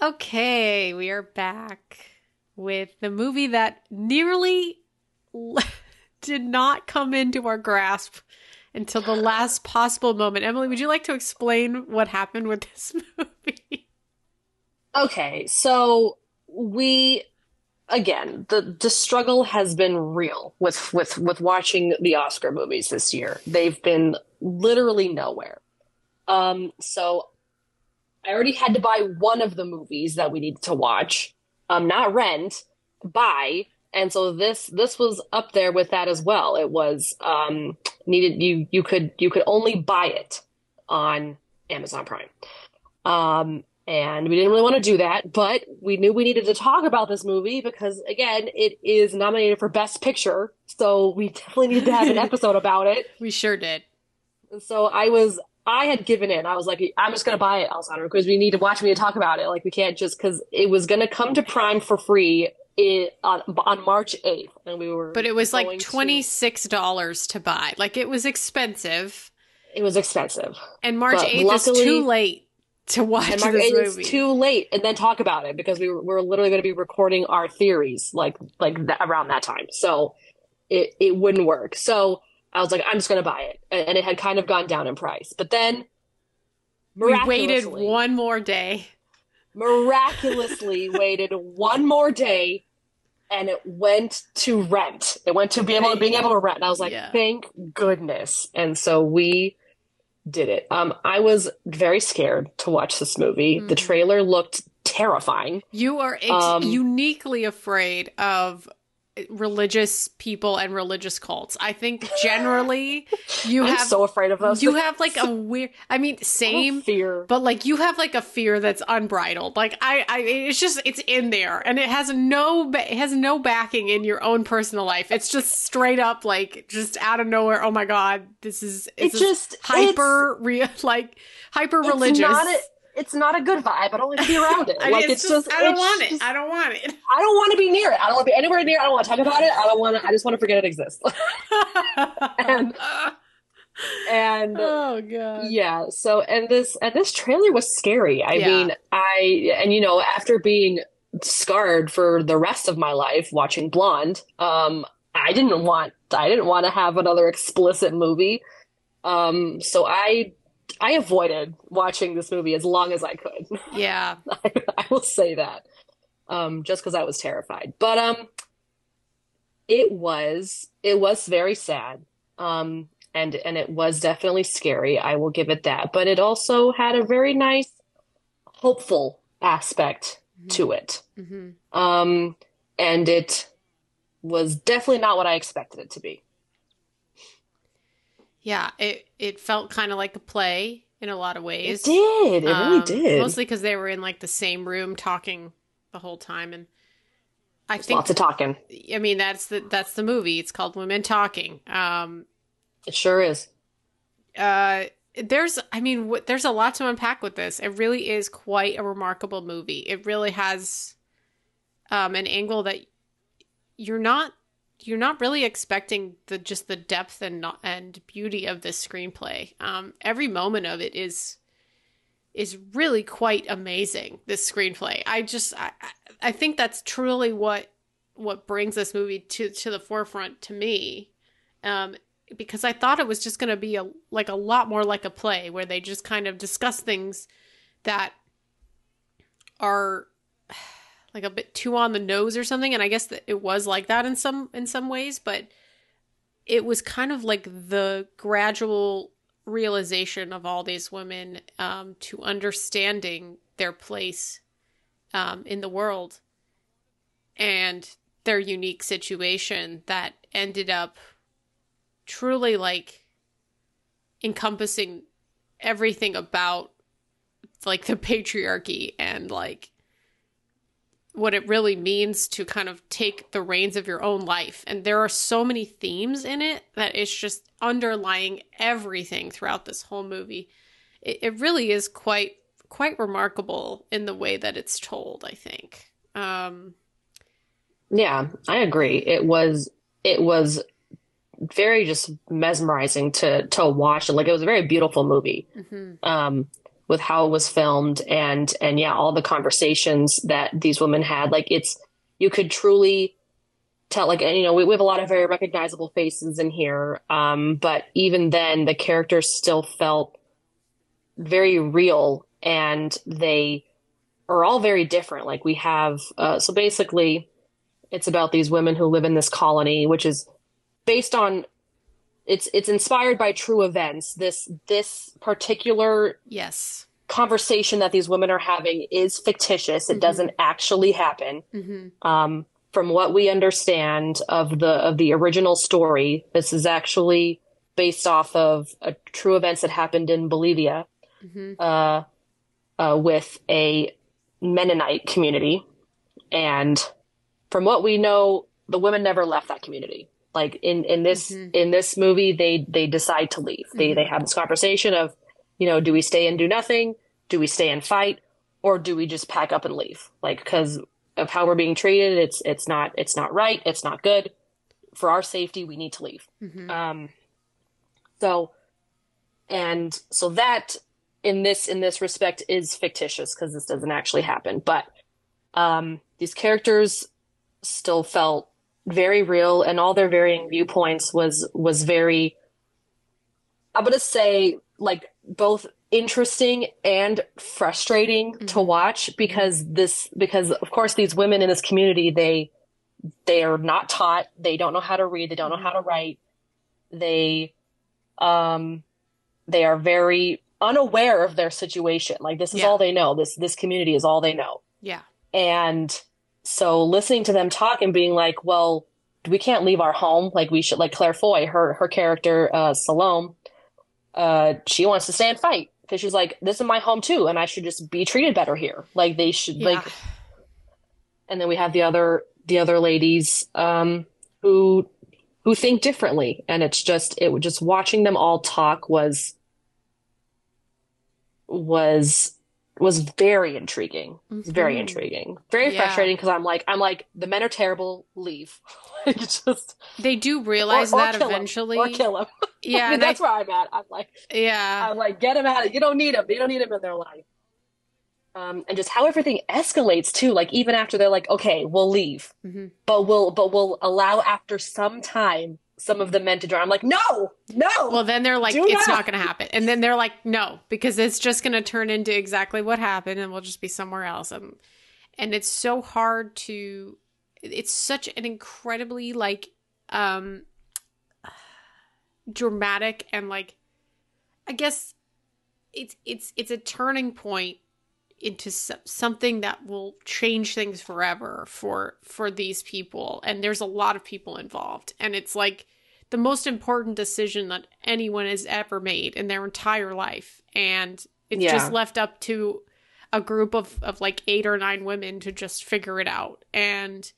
Speaker 2: Okay, we are back with the movie that nearly [laughs] did not come into our grasp until the last possible moment. Emily, would you like to explain what happened with this [laughs] movie?
Speaker 3: Okay, so we again the the struggle has been real with with with watching the Oscar movies this year. They've been literally nowhere. Um, so I already had to buy one of the movies that we needed to watch. Um, not rent, buy. And so this this was up there with that as well. It was um needed you you could you could only buy it on Amazon Prime. Um and we didn't really want to do that, but we knew we needed to talk about this movie because again, it is nominated for Best Picture, so we definitely need to have an [laughs] episode about it.
Speaker 2: We sure did.
Speaker 3: So I was I had given in. I was like, I'm just gonna buy it, Alessandro, because we need to watch me to talk about it. Like we can't just because it was gonna come to Prime for free in, on on March 8th, and we were.
Speaker 2: But it was like
Speaker 3: going
Speaker 2: twenty
Speaker 3: to-
Speaker 2: six dollars to buy. Like it was expensive,
Speaker 3: It was expensive,
Speaker 2: and March
Speaker 3: But
Speaker 2: eighth is too late to watch
Speaker 3: and March
Speaker 2: this
Speaker 3: 8th is
Speaker 2: movie.
Speaker 3: too late, and then talk about it because we were, we're literally going to be recording our theories like like th- around that time. So it it wouldn't work. So I was like, I'm just gonna buy it, and, it had kind of gone down in price. But then
Speaker 2: we waited one more day.
Speaker 3: miraculously [laughs] waited one more day and it went to rent. It went to be able to being able to rent. And I was like,
Speaker 2: Yeah.
Speaker 3: thank goodness. And so we did it. Um, I was very scared to watch this movie. The
Speaker 2: Mhm.
Speaker 3: trailer looked terrifying.
Speaker 2: You are ex-
Speaker 3: Um,
Speaker 2: uniquely afraid of religious people and religious cults. I think generally [laughs] you
Speaker 3: I'm
Speaker 2: have
Speaker 3: so afraid of those.
Speaker 2: you
Speaker 3: things.
Speaker 2: have like a weird. I mean, [laughs]
Speaker 3: I
Speaker 2: same.
Speaker 3: fear.
Speaker 2: But like you have like a fear that's unbridled. Like I, I, it's just it's in there, and it has no, it has no backing in your own personal life. It's just straight up like just out of nowhere. Oh my god, this is it's
Speaker 3: just
Speaker 2: hyper [laughs] real, like hyper religious.
Speaker 3: It's not a good vibe. I don't like to be around it.
Speaker 2: I mean,
Speaker 3: like
Speaker 2: it's,
Speaker 3: it's,
Speaker 2: just, I don't want it.
Speaker 3: just-
Speaker 2: I don't want it. [laughs]
Speaker 3: I don't want to be near it. I don't want to be anywhere near it. I don't want to talk about it. I don't want to. I just want to forget it exists. [laughs] and and [laughs]
Speaker 2: oh god.
Speaker 3: yeah. So and this and this trailer was scary. I
Speaker 2: Yeah.
Speaker 3: mean, I and you know after being scarred for the rest of my life watching Blonde, um, I didn't want I didn't want to have another explicit movie. Um, so I I avoided watching this movie as long as I could. [laughs]
Speaker 2: Yeah.
Speaker 3: I, I will say that. Um, just because I was terrified. But um it was it was very sad. Um and and it was definitely scary. I will give it that. But it also had a very nice hopeful aspect to it.
Speaker 2: hmm
Speaker 3: Um and it was definitely not what I expected it to be.
Speaker 2: Yeah. It it felt kind of like a play in a lot of ways.
Speaker 3: It did. It really
Speaker 2: Um,
Speaker 3: did.
Speaker 2: Mostly because they were in like the same room talking the whole time, and I think
Speaker 3: Lots of talking.
Speaker 2: I mean that's the that's the movie. It's called Women Talking. Um,
Speaker 3: It sure is.
Speaker 2: uh, there's I mean w- there's a lot to unpack with this. It really is quite a remarkable movie. It really has um an angle that you're not you're not really expecting the just the depth and and beauty of this screenplay. Um, every moment of it is is really quite amazing. This screenplay, I just I- I think that's truly what what brings this movie to to the forefront to me. Um, because I thought it was just going to be a like a lot more like a play where they just kind of discuss things that are like a bit too on the nose or something. And I guess that it was like that in some in some ways but it was kind of like the gradual realization of all these women um, to understanding their place um, in the world and their unique situation that ended up truly like encompassing everything about like the patriarchy and like what it really means to kind of take the reins of your own life. And there are so many themes in it that it's just underlying everything throughout this whole movie. It, it really is quite quite remarkable in the way that it's told, I think. Um
Speaker 3: Yeah, I agree. It was it was very just mesmerizing to to watch. Like it was a very beautiful movie.
Speaker 2: mhm.
Speaker 3: Um with how it was filmed and and yeah, all the conversations that these women had. Like it's you could truly tell like you know we, we have a lot of very recognizable faces in here um but even then the characters still felt very real and they are all very different like we have uh so basically it's about these women who live in this colony which is based on it's it's inspired by true events this this particular
Speaker 2: Yes.
Speaker 3: conversation that these women are having is fictitious it
Speaker 2: Mhm.
Speaker 3: doesn't actually happen
Speaker 2: hmm
Speaker 3: um, from what we understand of the of the original story, this is actually based off of uh, true events that happened in Bolivia
Speaker 2: hmm
Speaker 3: uh, uh, with a Mennonite community, and from what we know, the women never left that community. Like in in this
Speaker 2: Mhm.
Speaker 3: in this movie, they they decide to leave. They they have this conversation of, you know, do we stay and do nothing? Do we stay and fight, or do we just pack up and leave? Like because of how we're being treated, it's it's not it's not right. It's not good. For our safety, we need to leave.
Speaker 2: hmm
Speaker 3: Um, so, and so that in this in this respect is fictitious because this doesn't actually happen. But um, these characters still felt very real, and all their varying viewpoints was was very. I'm gonna say like both interesting and frustrating to
Speaker 2: Mhm.
Speaker 3: watch because this because of course these women in this community they they are not taught they don't know how to read they don't know how to write they um they are very unaware of their situation like this is
Speaker 2: Yeah.
Speaker 3: all they know this this community is all they know
Speaker 2: Yeah.
Speaker 3: and so listening to them talk and being like well we can't leave our home. Like we should like claire foy her her character uh salome uh she wants to stay and fight because she's like this is my home too and i should just be treated better here. Like they should
Speaker 2: Yeah.
Speaker 3: like and then we have the other the other ladies um who who think differently. And it's just it just watching them all talk was was was very intriguing It's very intriguing very
Speaker 2: Yeah.
Speaker 3: frustrating because i'm like i'm like the men are terrible leave [laughs] like just
Speaker 2: They do realize
Speaker 3: or, or
Speaker 2: that eventually.
Speaker 3: or kill him
Speaker 2: Yeah. [laughs]
Speaker 3: I mean,
Speaker 2: and I-
Speaker 3: that's where i'm at i'm like
Speaker 2: yeah.
Speaker 3: I'm like, get him out of You don't need him. You don't need him in their life. Um, and just how everything escalates too. Like even after they're like, okay, we'll leave,
Speaker 2: Mhm.
Speaker 3: but we'll but we'll allow after some time some of the men to draw. I'm like, no, no.
Speaker 2: Well, then they're like, it's
Speaker 3: not.
Speaker 2: not going to happen. And then they're like, no, because it's just going to turn into exactly what happened and we'll just be somewhere else. And, and it's so hard to, it's such an incredibly like, um, dramatic and like, I guess it's, it's, it's a turning point into something that will change things forever for for these people and there's a lot of people involved and it's like the most important decision that anyone has ever made in their entire life and it's
Speaker 3: Yeah.
Speaker 2: just left up to a group of of like eight or nine women to just figure it out and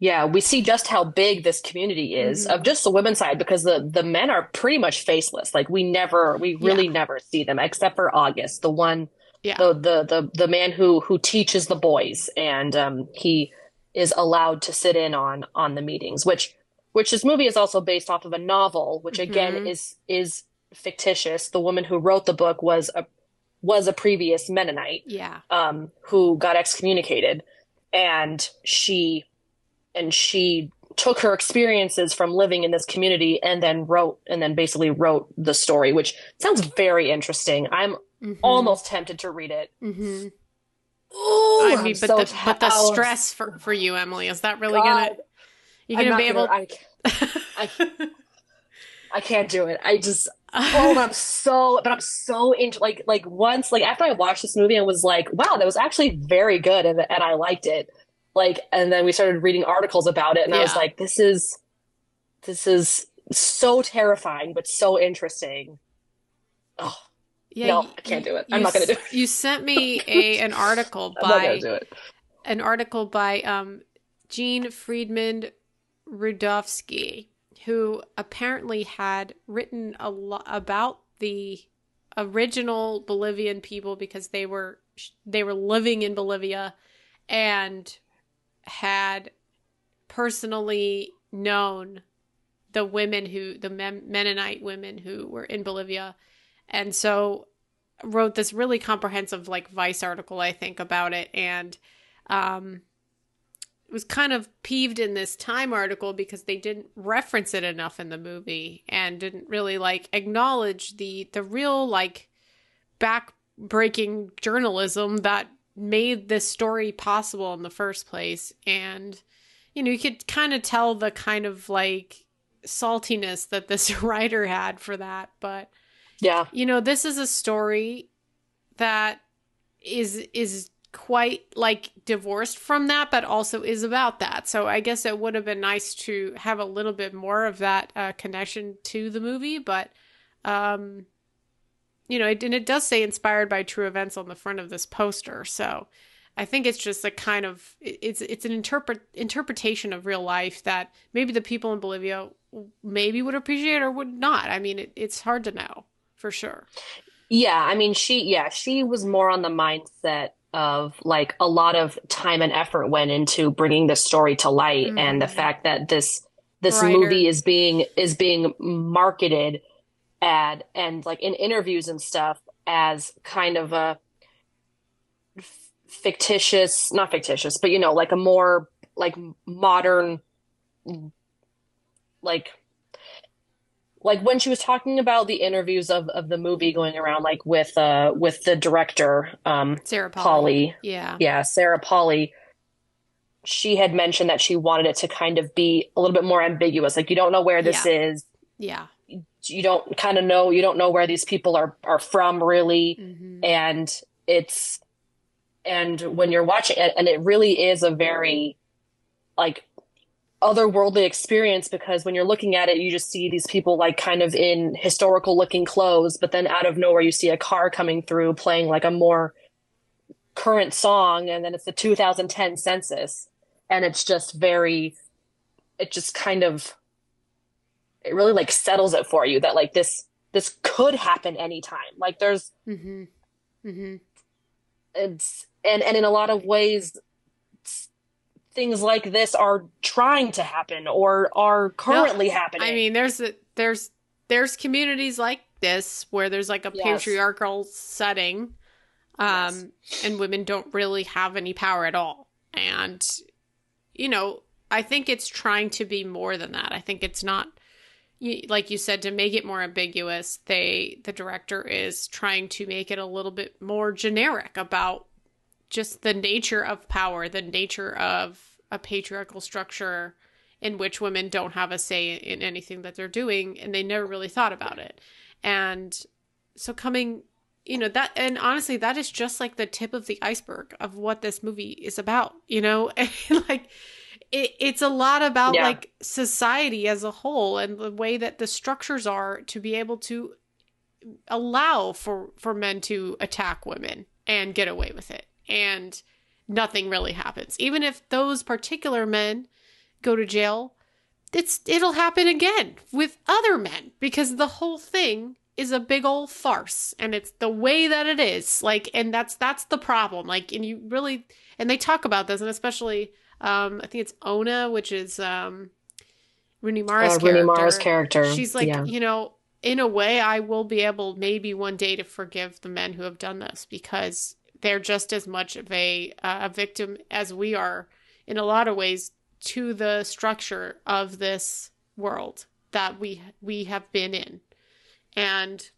Speaker 3: yeah, we see just how big this community is
Speaker 2: Mhm.
Speaker 3: of just the women's side because the the men are pretty much faceless. Like we never, we really never see them except for August, the one
Speaker 2: yeah.
Speaker 3: The the the the man who who teaches the boys and um he is allowed to sit in on on the meetings which which this movie is also based off of a novel which again
Speaker 2: Mhm.
Speaker 3: is is fictitious. The woman who wrote the book was a was a previous mennonite
Speaker 2: yeah.
Speaker 3: um who got excommunicated and she and she took her experiences from living in this community and then wrote and then basically wrote the story which sounds very interesting. I'm
Speaker 2: Mhm.
Speaker 3: almost tempted to read it
Speaker 2: Mhm.
Speaker 3: Ooh,
Speaker 2: i mean but
Speaker 3: so
Speaker 2: the but the stress for for you emily is that really
Speaker 3: God.
Speaker 2: gonna you're
Speaker 3: I'm
Speaker 2: gonna
Speaker 3: not
Speaker 2: be able
Speaker 3: gonna- I, I, I can't do it. I just oh, I'm [laughs] so, but I'm so into like like once like after I watched this movie and was like, wow, that was actually very good and and I liked it. Like, and then we started reading articles about it, and I was like, this is this is so terrifying, but so interesting. Oh,
Speaker 2: yeah
Speaker 3: no,
Speaker 2: y-
Speaker 3: I can't do it. I'm not gonna do it.
Speaker 2: you sent me [laughs] a an article by
Speaker 3: do it.
Speaker 2: an article by um, Gene Friedman Rudovsky, who apparently had written a lot about the original Bolivian people because they were they were living in Bolivia and had personally known the women who the Men- Mennonite women who were in Bolivia and so wrote this really comprehensive like vice article i think about it. And um was kind of peeved in this Time article because they didn't reference it enough in the movie and didn't really like acknowledge the the real like back-breaking journalism that made this story possible in the first place. And you know you could kind of tell the kind of like saltiness that this [laughs] writer had for that. But
Speaker 3: Yeah.
Speaker 2: you know this is a story that is is quite like divorced from that but also is about that. So i guess it would have been nice to have a little bit more of that uh, connection to the movie but um you know it, and it does say inspired by true events on the front of this poster. So i think it's just a kind of it's it's an interpret interpretation of real life that maybe the people in bolivia maybe would appreciate or would not. I mean it, it's hard to know for sure
Speaker 3: Yeah, I mean, she, yeah, she was more on the mindset of like a lot of time and effort went into bringing this story to light, and the
Speaker 2: Mhm.
Speaker 3: fact that this this
Speaker 2: Writer.
Speaker 3: movie is being is being marketed ad and like in interviews and stuff as kind of a f- fictitious, not fictitious, but you know, like a more like modern, like like when she was talking about the interviews of, of the movie going around like with uh with the director um
Speaker 2: sarah
Speaker 3: Polley.
Speaker 2: Yeah.
Speaker 3: Yeah Sarah Polley she had mentioned that she wanted it to kind of be a little bit more ambiguous. Like you don't know where this is.
Speaker 2: Yeah.
Speaker 3: You don't kind of know you don't know where these people are are from really.
Speaker 2: Hmm
Speaker 3: and it's and when you're watching it and it really is a very like otherworldly experience because when you're looking at it you just see these people like kind of in historical looking clothes but then out of nowhere you see a car coming through playing like a more current song and then it's the 2010 census and it's just very it just kind of it really like settles it for you that like this this could happen anytime like there's
Speaker 2: mm-hmm. Mm-hmm.
Speaker 3: it's and and in a lot of ways things like this are trying to happen or are currently happening
Speaker 2: I mean, there's a, there's there's communities like this where there's like a
Speaker 3: Yes.
Speaker 2: patriarchal setting, um, and women don't really have any power at all. And you know, I think it's trying to be more than that. I think it's not like you said to make it more ambiguous. They the director is trying to make it a little bit more generic about just the nature of power, the nature of a patriarchal structure in which women don't have a say in anything that they're doing and they never really thought about it. And so coming you know that and honestly that is just like the tip of the iceberg of what this movie is about, you know? [laughs] like it, it's a lot about
Speaker 3: Yeah.
Speaker 2: like society as a whole and the way that the structures are to be able to allow for for men to attack women and get away with it and nothing really happens. Even if those particular men go to jail it's it'll happen again with other men because the whole thing is a big old farce and it's the way that it is. Like and that's that's the problem. Like and you really and they talk about this and especially um i think it's ona which is um Rooney Mara's
Speaker 3: uh,
Speaker 2: character.
Speaker 3: Rooney Mara's character.
Speaker 2: She's like,
Speaker 3: yeah.
Speaker 2: you know, in a way, I will be able maybe one day to forgive the men who have done this because they're just as much of a uh, a victim as we are in a lot of ways to the structure of this world that we we have been in, and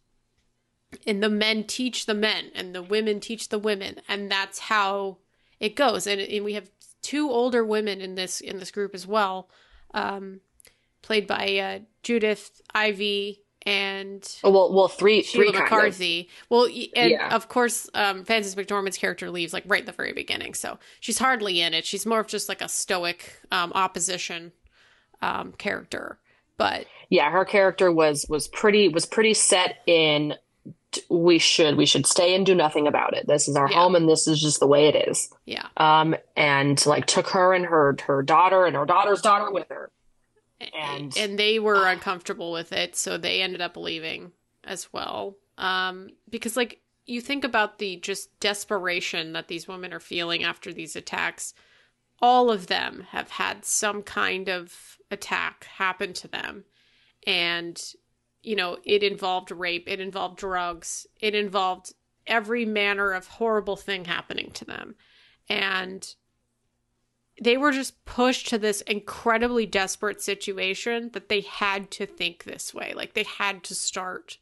Speaker 2: and the men teach the men and the women teach the women, and that's how it goes. And, and we have two older women in this in this group as well. Um, played by uh, Judith Ivey and
Speaker 3: Oh, well well three
Speaker 2: Sheila
Speaker 3: three kind of
Speaker 2: Well, and
Speaker 3: Yeah.
Speaker 2: of course, um, Frances McDormand's character leaves like right at the very beginning, so she's hardly in it. She's more of just like a stoic um, opposition um, character. But
Speaker 3: yeah her character was was pretty was pretty set in we should we should stay and do nothing about it this is our
Speaker 2: Yeah.
Speaker 3: home and this is just the way it is
Speaker 2: yeah,
Speaker 3: um and like took her and her her daughter and her daughter's daughter with her And-
Speaker 2: and they were uncomfortable with it, so they ended up leaving as well. Um, because like you think about the just desperation that these women are feeling after these attacks, all of them have had some kind of attack happen to them, and you know it involved rape, it involved drugs, it involved every manner of horrible thing happening to them, and they were just pushed to this incredibly desperate situation that they had to think this way. Like they had to start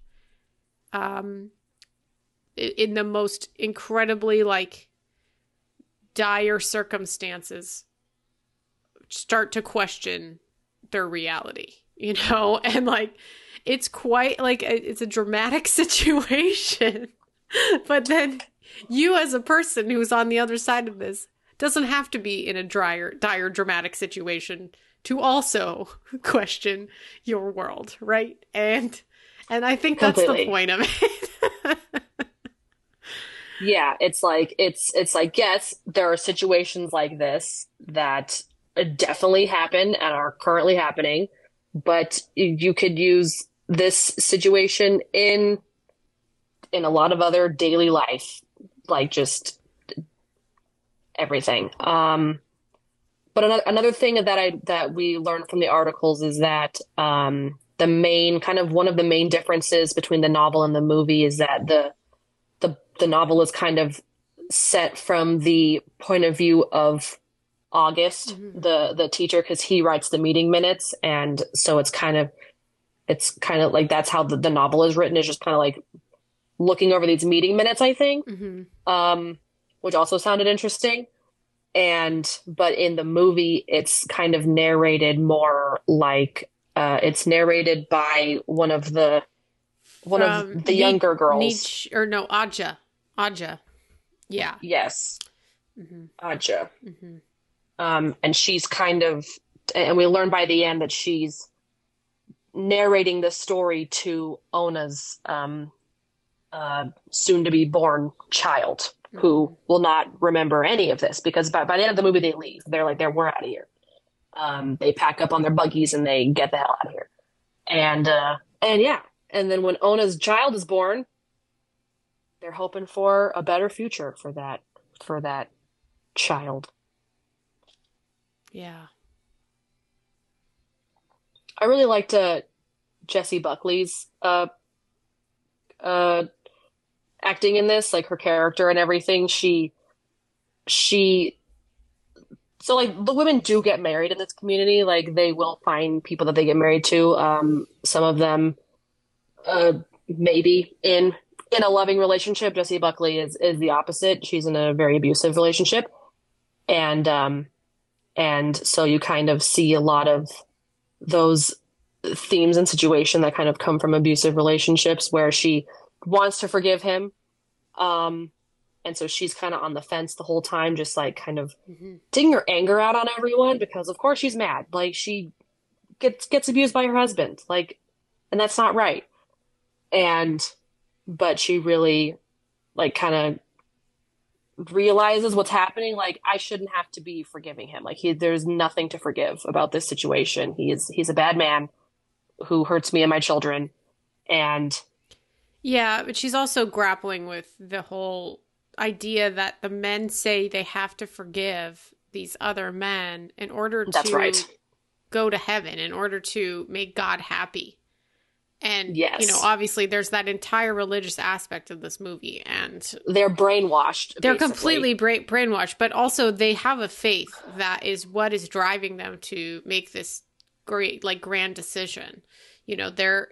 Speaker 2: um in the most incredibly like dire circumstances start to question their reality, you know? [laughs] And like it's quite like it's a dramatic [laughs] situation. but then you as a person who's on the other side of this doesn't have to be in a dire, dire dramatic situation to also [laughs] question your world, right? And and I think that's Completely. the point of it. [laughs]
Speaker 3: yeah, it's like it's it's like yes, there are situations like this that definitely happen and are currently happening, but you could use this situation in in a lot of other daily life, like just everything. Um, but another, another thing that I that we learned from the articles is that um, the main kind of one of the main differences between the novel and the movie is that the the the novel is kind of set from the point of view of August, mm-hmm. the the teacher, because he writes the meeting minutes, and so it's kind of it's kind of like that's how the, the novel is written is just kind of like looking over these meeting minutes, I think, mm-hmm. um, which also sounded interesting. And but in the movie, it's kind of narrated more like uh, it's narrated by one of the one of the younger girls,
Speaker 2: Nietzsche, or no, Aja, Aja, yeah,
Speaker 3: yes, mm-hmm. Aja, mm-hmm. um, and she's kind of, and we learn by the end that she's narrating the story to Ona's um, uh, soon to be born child who mm-hmm. will not remember any of this because by, by the end of the movie they leave. They're like, they're we're out of here. Um, they pack up on their buggies and they get the hell out of here. And uh, and yeah, and then when Ona's child is born, they're hoping for a better future for that for that child.
Speaker 2: Yeah.
Speaker 3: I really liked uh, Jessie Buckley's uh, uh, acting in this, like her character and everything. She, she, so like the women do get married in this community. Like they will find people that they get married to. Um, some of them, uh, maybe in in a loving relationship. Jessie Buckley is is the opposite. She's in a very abusive relationship, and um, and so you kind of see a lot of those themes and situation that kind of come from abusive relationships where she wants to forgive him. Um, and so she's kind of on the fence the whole time, just like kind of mm-hmm. taking her anger out on everyone because of course she's mad. Like she gets gets abused by her husband. Like and that's not right. And but she really like kind of realizes what's happening like i shouldn't have to be forgiving him like he there's nothing to forgive about this situation he is he's a bad man who hurts me and my children and
Speaker 2: yeah, but she's also grappling with the whole idea that the men say they have to forgive these other men in order
Speaker 3: That's
Speaker 2: to
Speaker 3: right.
Speaker 2: go to heaven, in order to make God happy. And yes. you know, obviously there's that entire religious aspect of this movie and
Speaker 3: they're brainwashed.
Speaker 2: They're basically. completely bra- brainwashed, but also they have a faith that is what is driving them to make this great like grand decision. You know, they're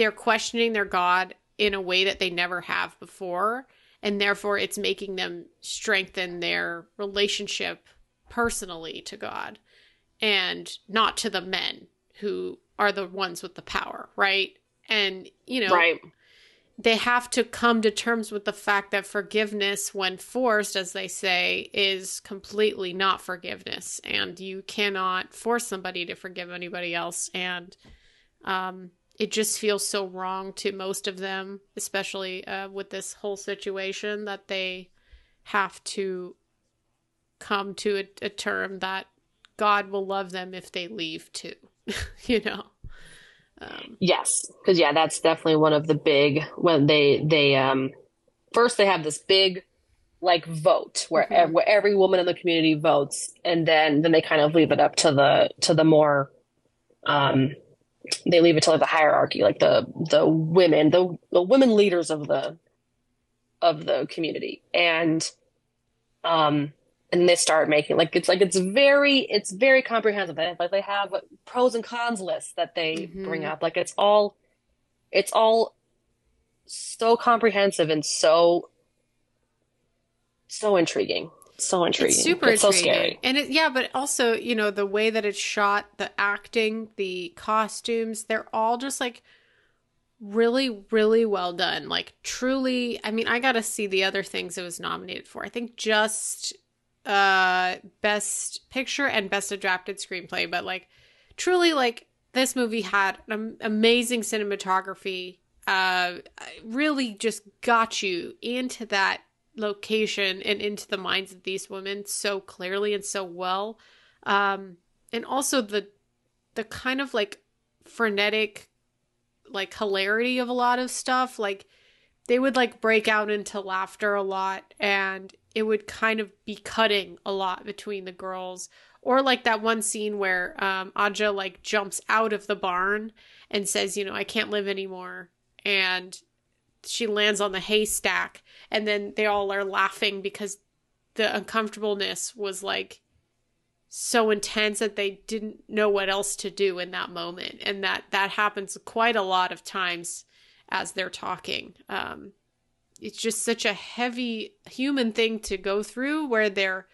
Speaker 2: they're questioning their God in a way that they never have before. And therefore, it's making them strengthen their relationship personally to God and not to the men who are the ones with the power, right? And, you know,
Speaker 3: right.
Speaker 2: they have to come to terms with the fact that forgiveness, when forced, as they say, is completely not forgiveness. And you cannot force somebody to forgive anybody else. And, um, it just feels so wrong to most of them, especially uh, with this whole situation, that they have to come to a, a term that God will love them if they leave too. [laughs] you know.
Speaker 3: Um, yes, because yeah, that's definitely one of the big when they they um first they have this big like vote where, mm-hmm. where every woman in the community votes, and then then they kind of leave it up to the to the more um they leave it to like the hierarchy, like the the women, the the women leaders of the of the community, and um, and they start making like it's like it's very it's very comprehensive. Like they have pros and cons lists that they
Speaker 2: Mhm.
Speaker 3: bring up. Like it's all it's all so comprehensive and so so intriguing. So intriguing.
Speaker 2: It's super
Speaker 3: It's so
Speaker 2: intriguing.
Speaker 3: scary.
Speaker 2: And it, yeah, but also, you know, the way that it's shot, the acting, the costumes, they're all just like really, really well done. Like truly, I mean, I got to see the other things it was nominated for. I think just uh best picture and best adapted screenplay, but like truly like this movie had an amazing cinematography. Uh really just got you into that location and into the minds of these women so clearly and so well. Um and also the the kind of like frenetic like hilarity of a lot of stuff. Like they would like break out into laughter a lot and it would kind of be cutting a lot between the girls. Or like that one scene where um Aja like jumps out of the barn and says you know I can't live anymore. And she lands on the haystack and then they all are laughing because the uncomfortableness was like so intense that they didn't know what else to do in that moment. And that that happens quite a lot of times as they're talking. Um it's just such a heavy human thing to go through where they're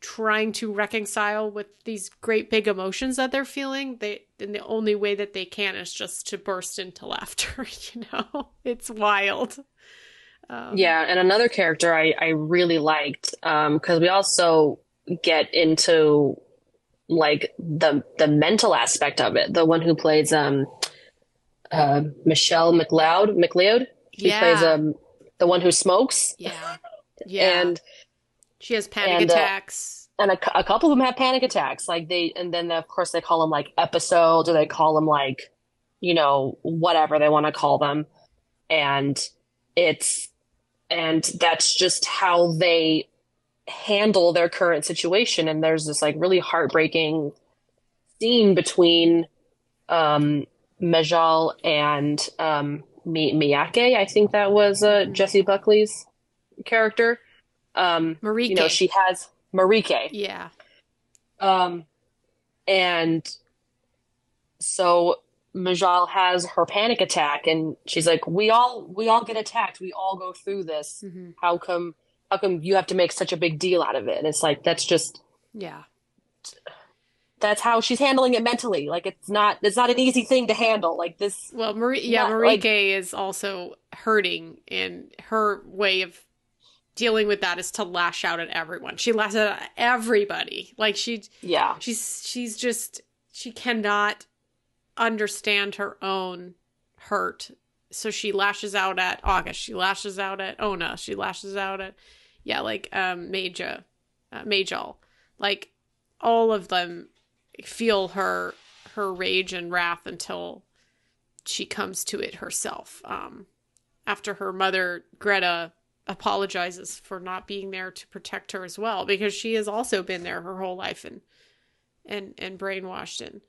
Speaker 2: trying to reconcile with these great big emotions that they're feeling they and the only way that they can is just to burst into laughter [laughs] you know it's wild um,
Speaker 3: Yeah, and another character I, I really liked because we also get into like the the mental aspect of it. The one who plays um uh, Michelle McLeod McLeod. he
Speaker 2: Yeah.
Speaker 3: plays um the one who smokes,
Speaker 2: yeah [laughs] yeah
Speaker 3: and
Speaker 2: she has panic
Speaker 3: and, uh,
Speaker 2: attacks
Speaker 3: and a, a couple of them have panic attacks. Like they, and then of course they call them like episodes, or they call them like, you know, whatever they want to call them, and it's, and that's just how they handle their current situation. And there's this like really heartbreaking scene between um, Majal and um, Mi- Miyake. I think that was uh, Jessie Buckley's character. Um,
Speaker 2: Marike.
Speaker 3: you know, she has Marike.
Speaker 2: yeah
Speaker 3: Um, and so Majal has her panic attack, and she's like, "We all, we all get attacked. We all go through this.
Speaker 2: Mhm.
Speaker 3: How come, how come you have to make such a big deal out of it?" And it's like that's just
Speaker 2: yeah
Speaker 3: that's how she's handling it mentally. Like it's not, it's not an easy thing to handle. Like this,
Speaker 2: Well, Marie, yeah,
Speaker 3: Not,
Speaker 2: Marike
Speaker 3: like-
Speaker 2: is also hurting, and her way of dealing with that is to lash out at everyone. She lashes out at everybody. Like she,
Speaker 3: yeah,
Speaker 2: she's she's just she cannot understand her own hurt, so she lashes out at August. She lashes out at Ona. She lashes out at yeah, like um Maja, uh, Majal. Like all of them feel her her rage and wrath until she comes to it herself. Um, after her mother Greta apologizes for not being there to protect her as well, because she has also been there her whole life and and and brainwashed and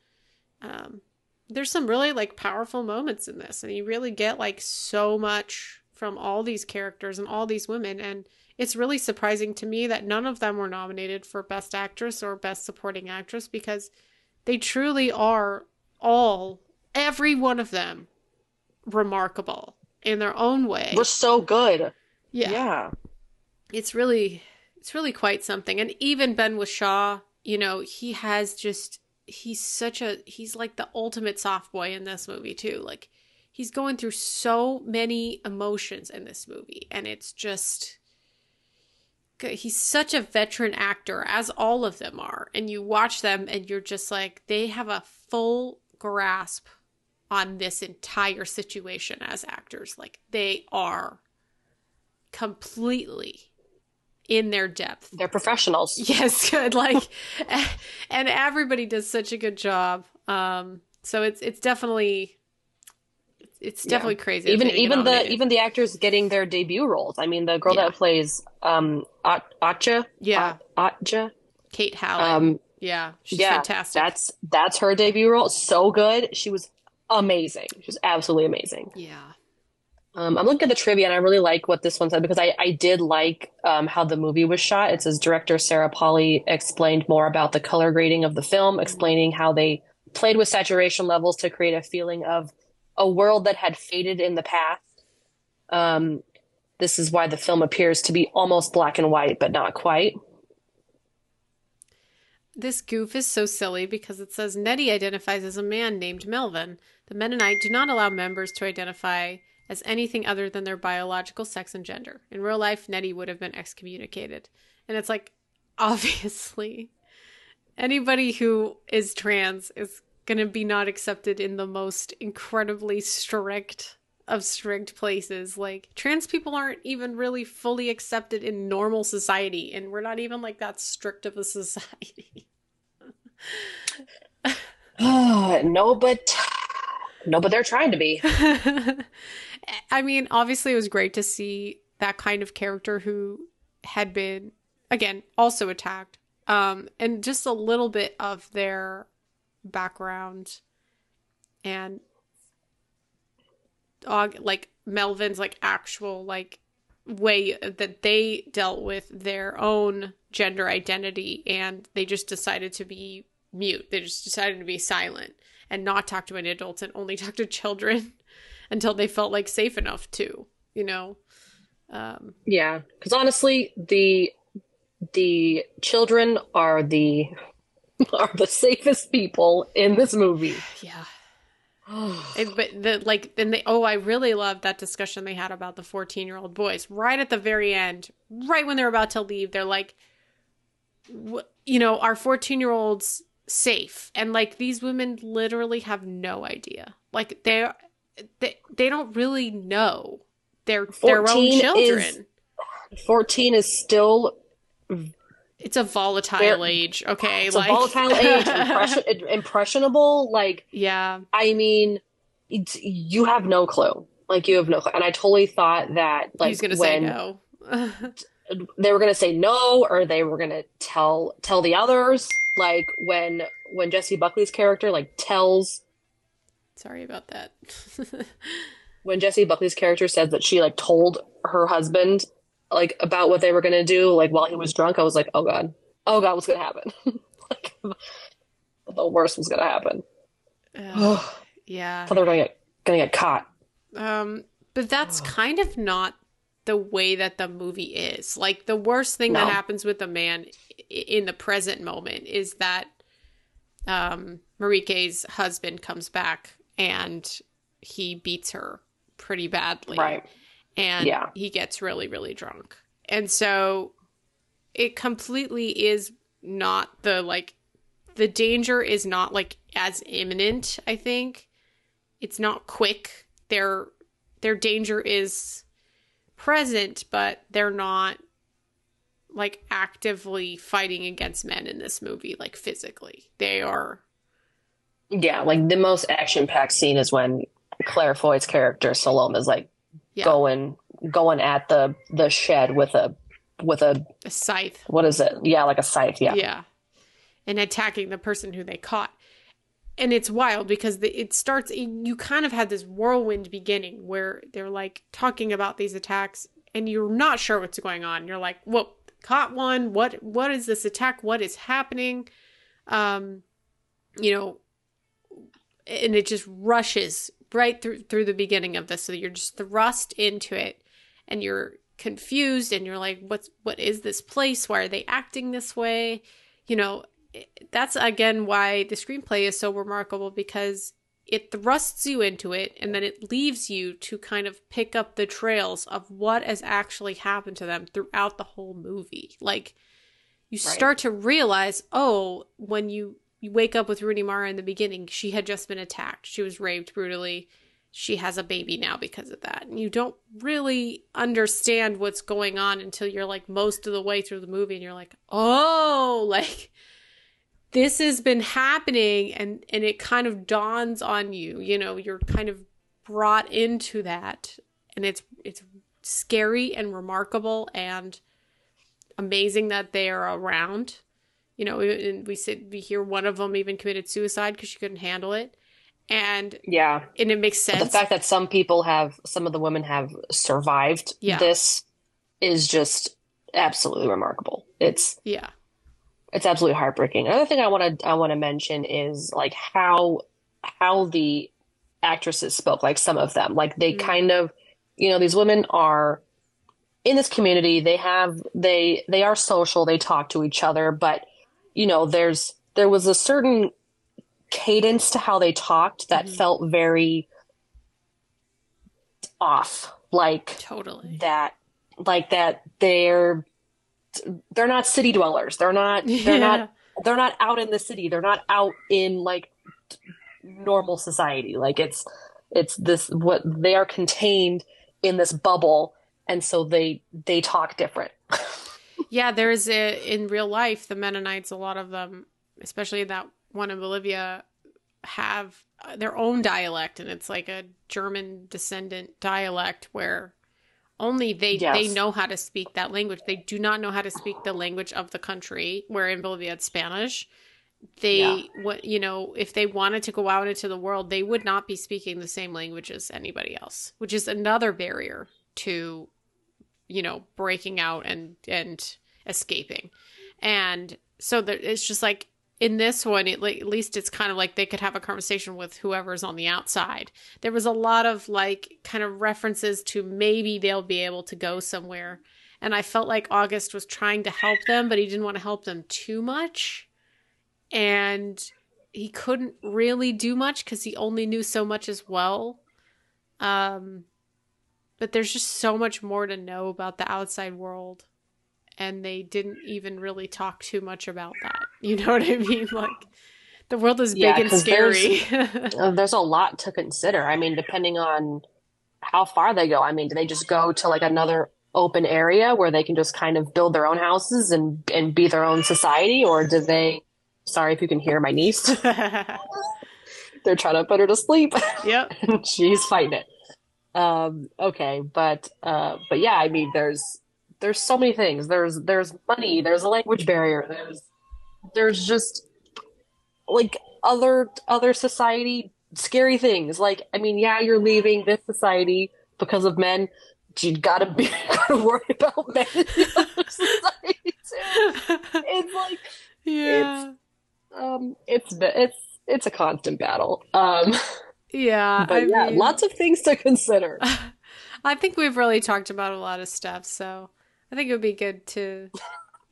Speaker 2: um, there's some really like powerful moments in this, and you really get like so much from all these characters and all these women, and it's really surprising to me that none of them were nominated for best actress or best supporting actress because they truly are all every one of them remarkable in their own way.
Speaker 3: we're so good.
Speaker 2: Yeah.
Speaker 3: yeah.
Speaker 2: It's really it's really quite something. And even Ben Whishaw, you know, he has just he's such a he's like the ultimate soft boy in this movie too. Like he's going through so many emotions in this movie and it's just he's such a veteran actor as all of them are and you watch them and you're just like they have a full grasp on this entire situation as actors like they are completely in their depth
Speaker 3: They're professionals. [laughs]
Speaker 2: Yes, good. Like, [laughs] and everybody does such a good job. Um, so it's it's definitely it's definitely crazy.
Speaker 3: even even the even the actors getting their debut roles. I mean, the girl
Speaker 2: Yeah.
Speaker 3: that plays um At- Atcha,
Speaker 2: Yeah.
Speaker 3: At- Atcha,
Speaker 2: Kate Hallett.
Speaker 3: um,
Speaker 2: yeah, she's
Speaker 3: yeah,
Speaker 2: fantastic.
Speaker 3: That's that's her debut role. So good. She was amazing. She was absolutely amazing.
Speaker 2: yeah,
Speaker 3: Um, I'm looking at the trivia and I really like what this one said because I, I did like um, how the movie was shot. It says director Sarah Polley explained more about the color grading of the film, explaining how they played with saturation levels to create a feeling of a world that had faded in the past. Um, this is why the film appears to be almost black and white, but not quite.
Speaker 2: This goof is so silly because it says Nettie identifies as a man named Melvin. The Mennonite do not allow members to identify as anything other than their biological sex and gender. In real life, Nettie would have been excommunicated. And it's like, [laughs] obviously, anybody who is trans is going to be not accepted in the most incredibly strict of strict places. Like, trans people aren't even really fully accepted in normal society, and we're not even like that strict of a [laughs] society. [sighs] [sighs]
Speaker 3: no, but [sighs] no, but they're trying to be. [laughs]
Speaker 2: I mean, obviously, it was great to see that kind of character who had been, again, also attacked, um, and just a little bit of their background and uh, like Melvin's like actual like way that they dealt with their own gender identity and they just decided to be mute. They just decided to be silent and not talk to any adults and only [laughs] talk to children until they felt like safe enough to, you know. Um,
Speaker 3: yeah, because honestly, the the children are the [laughs] are the safest people in this movie.
Speaker 2: Yeah. [sighs] and, but the like then they oh I really loved that discussion they had about the 14 year old boys right at the very end right when they're about to leave they're like you know our 14 year olds safe and like these women literally have no idea like they're they, they don't really know their their own children.
Speaker 3: Is, Fourteen is still.
Speaker 2: It's a volatile age, okay?
Speaker 3: It's like... a volatile age, [laughs] impression, impressionable. Like,
Speaker 2: yeah.
Speaker 3: I mean, you have no clue. Like, you have no clue. And I totally thought that, like,
Speaker 2: he's gonna say no. [laughs]
Speaker 3: they were gonna say no, or they were gonna tell tell the others. Like when when Jessie Buckley's character like tells
Speaker 2: Sorry about that. [laughs]
Speaker 3: when Jessie Buckley's character said that she like told her husband like about what they were gonna do like while he was drunk, I was like, oh god, oh god, what's gonna happen? [laughs] like [laughs] the worst was gonna happen.
Speaker 2: Uh, yeah,
Speaker 3: thought they were gonna get gonna get caught.
Speaker 2: Um, but that's kind of not the way that the movie is. Like the worst thing no. that happens with a man in the present moment is that um Marique's husband comes back and he beats her pretty badly.
Speaker 3: Right.
Speaker 2: And yeah. he gets really, really drunk. And so it completely is not the like the danger is not like as imminent, I think. It's not quick. Their their danger is present, but they're not like actively fighting against men in this movie, like physically. They are
Speaker 3: yeah, like the most action packed scene is when Claire Foy's character Salome is like yeah. going going at the the shed with a with a,
Speaker 2: a scythe.
Speaker 3: What is it? Yeah, like a scythe. Yeah.
Speaker 2: Yeah, and attacking the person who they caught. And it's wild because the, it starts. You kind of had this whirlwind beginning where they're like talking about these attacks, and you're not sure what's going on. You're like, "Well, caught one. What? What is this attack? What is happening?" Um, you know, and it just rushes right through through the beginning of this. So you're just thrust into it and you're confused and you're like what's what is this place? Why are they acting this way? You know that's again why the screenplay is so remarkable because it thrusts you into it and then it leaves you to kind of pick up the trails of what has actually happened to them throughout the whole movie. Like you right. start to realize oh when you you wake up with Rooney Mara in the beginning, she had just been attacked. She was raped brutally. She has a baby now because of that. And you don't really understand what's going on until you're like most of the way through the movie and you're like, "Oh, [laughs] like this has been happening and and it kind of dawns on you, you know, you're kind of brought into that and it's it's scary and remarkable and amazing that they are around you know, and we said we hear one of them even committed suicide because she couldn't handle it, And
Speaker 3: Yeah.
Speaker 2: and it makes
Speaker 3: But
Speaker 2: sense.
Speaker 3: the fact that some people have, some of the women have survived
Speaker 2: Yeah.
Speaker 3: this is just absolutely remarkable. It's
Speaker 2: yeah.
Speaker 3: it's absolutely heartbreaking. Another thing I want to I want to mention is like how how the actresses spoke, like some of them, like they
Speaker 2: Mm.
Speaker 3: kind of, you know, these women are in this community. They have they they are social. They talk to each other, but you know, there's there was a certain cadence to how they talked that
Speaker 2: Mhm.
Speaker 3: felt very off, like
Speaker 2: Totally.
Speaker 3: that like that they're they're not city dwellers. They're not they're not they're not out in the city. They're not out in like normal society. Like it's it's this what they are contained in this bubble and so they they talk different [laughs]
Speaker 2: Yeah, there's a in real life the Mennonites. A lot of them, especially that one in Bolivia, have uh, their own dialect, and it's like a German descendant dialect where only they
Speaker 3: Yes.
Speaker 2: they know how to speak that language. They do not know how to speak the language of the country. Where in Bolivia it's Spanish. They
Speaker 3: Yeah.
Speaker 2: what you know if they wanted to go out into the world, they would not be speaking the same language as anybody else, which is another barrier to you know breaking out and and escaping. And so there, it's just like in this one it, at least it's kind of like they could have a conversation with whoever's on the outside. There was a lot of like kind of references to maybe they'll be able to go somewhere. And i felt like august was trying to help them but he didn't want to help them too much. And he couldn't really do much because he only knew so much as well. Um but there's just so much more to know about the outside world and they didn't even really talk too much about that. [laughs] You know what i mean? Like the world is big
Speaker 3: Yeah,
Speaker 2: and
Speaker 3: 'cause there's-
Speaker 2: scary. [laughs]
Speaker 3: Uh, there's a lot to consider. I mean depending on how far they go i mean do they just go to like another open area where they can just kind of build their own houses and and be their own society? Or do they sorry if you can hear my niece. [laughs] They're trying to put her to sleep.
Speaker 2: Yep.
Speaker 3: And she's fighting it. Um okay but uh but yeah i mean there's there's so many things. There's there's money there's a language barrier there's there's just like other other society scary things. Like i mean yeah you're leaving this society because of men. You gotta be [laughs] gotta worry about men in other society too. It's like
Speaker 2: yeah.
Speaker 3: um it's it's it's a constant battle. Um
Speaker 2: yeah [laughs]
Speaker 3: but
Speaker 2: I
Speaker 3: yeah
Speaker 2: mean,
Speaker 3: lots of things to consider. [laughs]
Speaker 2: I think we've really talked about a lot of stuff so i think it would be good to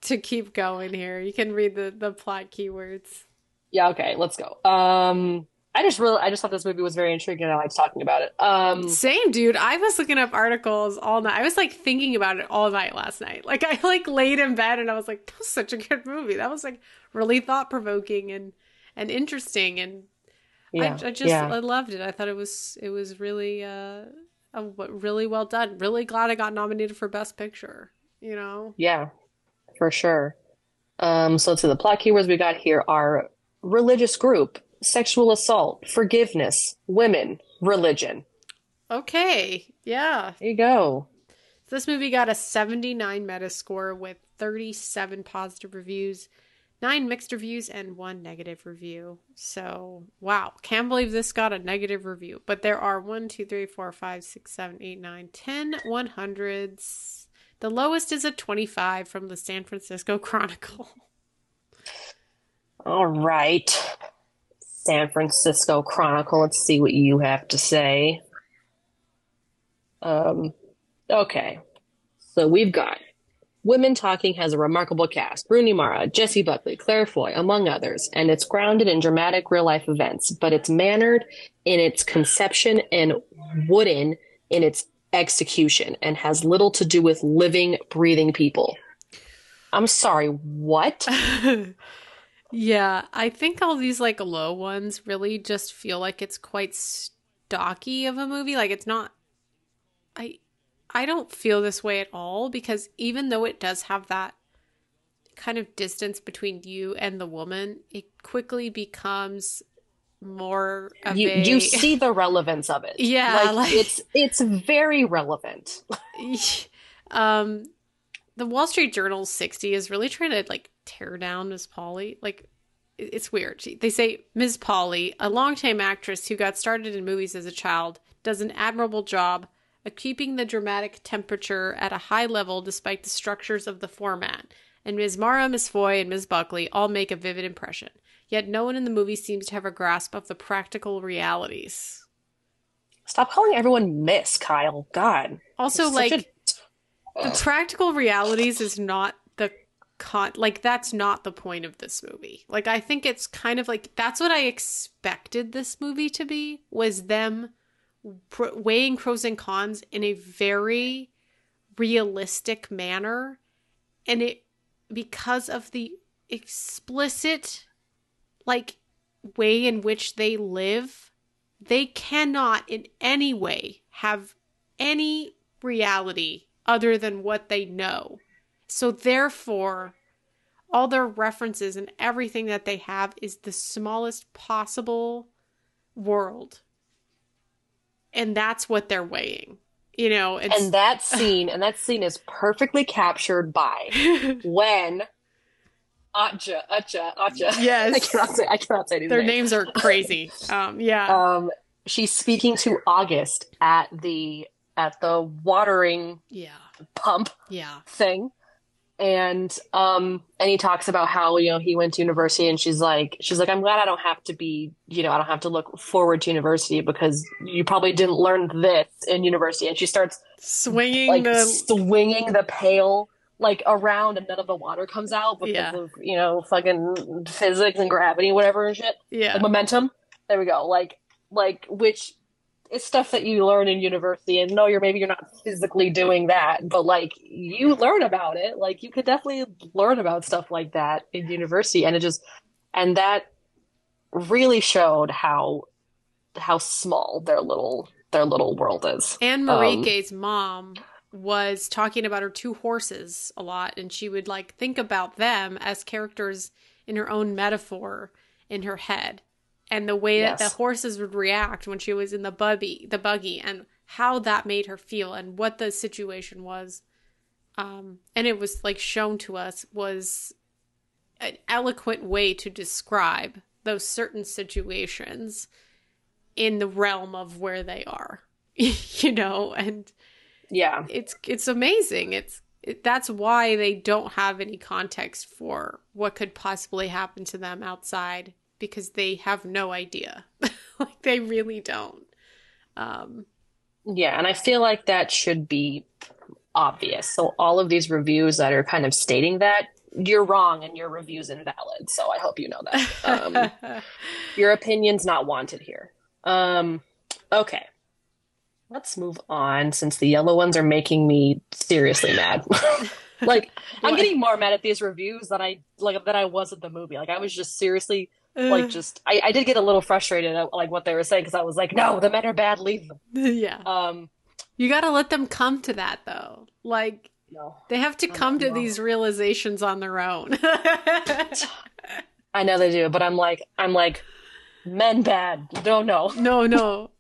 Speaker 2: to keep going here you can read the the plot keywords
Speaker 3: Yeah, okay, let's go. Um, I just really, I just thought this movie was very intriguing and I liked talking about it. Um,
Speaker 2: Same, dude. I was looking up articles all night. I was like thinking about it all night last night. Like I like laid in bed and I was like, that was such a good movie. That was like really thought provoking and and interesting and
Speaker 3: yeah,
Speaker 2: I, I just
Speaker 3: yeah,
Speaker 2: I loved it. I thought it was it was really uh really well done. Really glad I got nominated for best picture. You know.
Speaker 3: yeah, for sure. Um, so to the plot keywords we got here are religious group, sexual assault, forgiveness, women, religion.
Speaker 2: Okay. Yeah.
Speaker 3: There you go.
Speaker 2: This movie got a 79 Metascore with 37 positive reviews, 9 mixed reviews, and 1 negative review. So, wow. Can't believe this got a negative review. But there are 1, 2, 3, 4, 5, 6, 7, 8, 9, 10 100s. The lowest is a 25 from the San Francisco Chronicle.
Speaker 3: All right. San Francisco Chronicle. Let's see what you have to say. Um, okay. So we've got Women Talking has a remarkable cast. Rooney Mara, Jessie Buckley, Claire Foy, among others, and it's grounded in dramatic real life events, but it's mannered in its conception and wooden in its execution and has little to do with living, breathing people. I'm sorry, what? [laughs]
Speaker 2: yeah, I think all these like low ones really just feel like it's quite stocky of a movie. Like it's not I I don't feel this way at all because even though it does have that kind of distance between you and the woman, it quickly becomes more of
Speaker 3: you
Speaker 2: a
Speaker 3: you see the relevance of it. [laughs]
Speaker 2: Yeah,
Speaker 3: like,
Speaker 2: like-
Speaker 3: it's it's very relevant. [laughs]
Speaker 2: um the Wall Street Journal 60 is really trying to like tear down Miss Polley. Like it's weird. They say Ms. Polley, a longtime actress who got started in movies as a child, does an admirable job of keeping the dramatic temperature at a high level despite the structures of the format. And Ms. Mara, Miss Foy, and Ms. Buckley all make a vivid impression. Yet no one in the movie seems to have a grasp of the practical realities.
Speaker 3: Stop calling everyone Miss Kyle. God.
Speaker 2: Also, like
Speaker 3: such
Speaker 2: the practical realities is not the con like that's not the point of this movie. Like I think it's kind of like that's what I expected this movie to be was them pr- weighing pros and cons in a very realistic manner and it because of the explicit like way in which they live they cannot in any way have any reality other than what they know. So therefore all their references and everything that they have is the smallest possible world. And that's what they're weighing you know it's
Speaker 3: and that scene and that scene is perfectly captured by [laughs] when Atja, Atja, Atja. [laughs]
Speaker 2: Yes.
Speaker 3: I cannot say I cannot say these
Speaker 2: their
Speaker 3: names.
Speaker 2: names are crazy [laughs] um yeah
Speaker 3: Um she's speaking to August at the at the watering
Speaker 2: yeah
Speaker 3: pump
Speaker 2: yeah
Speaker 3: thing. And um and he talks about how, you know, he went to university and she's like she's like, I'm glad I don't have to be, you know, I don't have to look forward to university because you probably didn't learn this in university. And she starts
Speaker 2: swinging
Speaker 3: like
Speaker 2: the
Speaker 3: swinging the pail like around and none of the water comes out because
Speaker 2: Yeah.
Speaker 3: of you know fucking physics and gravity whatever and shit.
Speaker 2: Yeah.
Speaker 3: Momentum. There we go. Like like which is stuff that you learn in university and no you're maybe you're not physically doing that but like you learn about it. Like you could definitely learn about stuff like that in university and it just and that really showed how how small their little their little world is.
Speaker 2: Anne
Speaker 3: Um,
Speaker 2: Marie's mom was talking about her two horses a lot, and she would like think about them as characters in her own metaphor in her head, and the way that the horses would react when she was in the buggy, the buggy, and how that made her feel, and what the situation was. Um, and it was like shown to us was an eloquent way to describe those certain situations in the realm of where they are [laughs] you know and
Speaker 3: yeah
Speaker 2: it's it's amazing it's it, that's why they don't have any context for what could possibly happen to them outside because they have no idea [laughs] like they really don't um
Speaker 3: Yeah, and I feel like that should be obvious. So all of these reviews that are kind of stating that you're wrong and your review's invalid. So I hope you know that. Um, [laughs] your opinion's not wanted here. Um, okay. Let's move on since the yellow ones are making me seriously mad. [laughs] [laughs] like I'm getting more mad at these reviews than I like than I was at the movie. Like I was just seriously like just I, I did get a little frustrated at like what they were saying because I was like, no, the men are bad, leave them. [laughs]
Speaker 2: yeah
Speaker 3: Um
Speaker 2: you got to let them come to that though like
Speaker 3: no.
Speaker 2: they have to come to these realizations on their own
Speaker 3: I know they do, but I'm like, I'm like, men bad. No, no,
Speaker 2: no no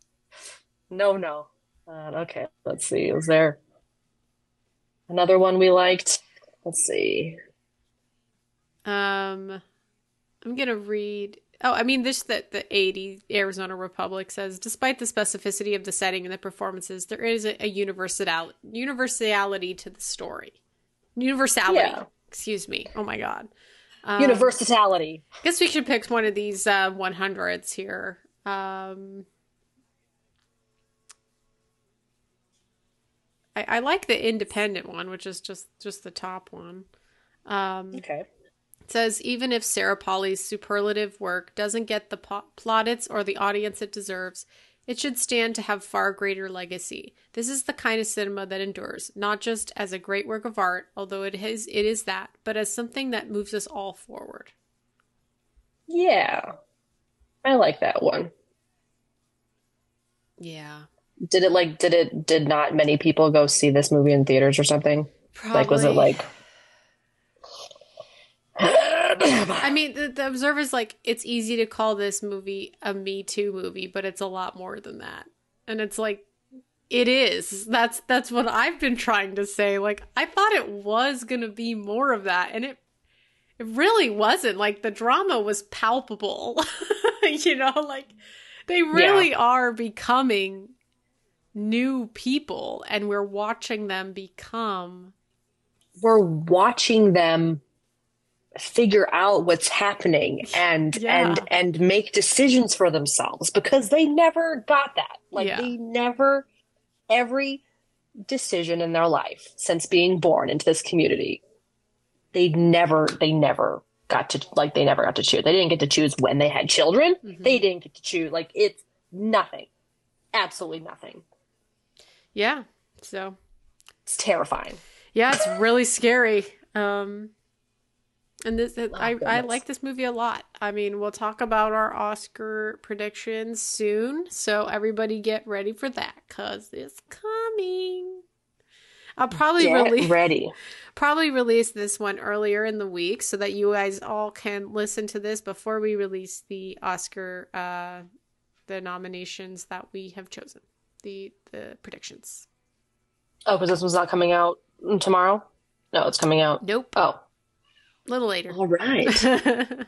Speaker 3: no, no. Uh, okay, let's see. Was there another one we liked? Let's see.
Speaker 2: Um, I'm gonna read. Oh, I mean, this that the 80 Arizona Republic says, despite the specificity of the setting and the performances, there is a, a universality universality to the story. Universality.
Speaker 3: Yeah.
Speaker 2: Excuse me. Oh my god. Um,
Speaker 3: Universality.
Speaker 2: guess we should pick one of these uh, 100s here. Um, I, I like the independent one, which is just just the top one. Um,
Speaker 3: Okay.
Speaker 2: it says even if Sarah Polley's superlative work doesn't get the po- plaudits or the audience it deserves, it should stand to have far greater legacy. This is the kind of cinema that endures, not just as a great work of art, although it is it is that, but as something that moves us all forward.
Speaker 3: Yeah. I like that one.
Speaker 2: Yeah.
Speaker 3: Did it like did it did not many people go see this movie in theaters or something? Like was it like
Speaker 2: I mean, the, the Observer's like, it's easy to call this movie a Me Too movie, but it's a lot more than that. And it's like, it is. That's that's what I've been trying to say. Like, I thought it was gonna be more of that, and it It really wasn't. Like the drama was palpable. [laughs] you know, like they really yeah. are becoming new people and we're watching them become
Speaker 3: we're watching them figure out what's happening and yeah. and and make decisions for themselves because they never got that like yeah. they never every decision in their life since being born into this community they never they never got to like they never got to choose they didn't get to choose when they had children mm-hmm. they didn't get to choose like it's nothing absolutely nothing
Speaker 2: yeah so
Speaker 3: it's terrifying
Speaker 2: yeah it's really scary um and this, oh, I, I like this movie a lot. I mean, we'll talk about our Oscar predictions soon, so everybody get ready for that because it's coming. I'll probably
Speaker 3: get
Speaker 2: release [laughs]
Speaker 3: ready.
Speaker 2: Probably release this one earlier in the week so that you guys all can listen to this before we release the Oscar, uh, the nominations that we have chosen, the the predictions.
Speaker 3: Oh, because this one's not coming out tomorrow. No, it's coming out.
Speaker 2: Nope.
Speaker 3: Oh,
Speaker 2: a little later.
Speaker 3: All right. [laughs]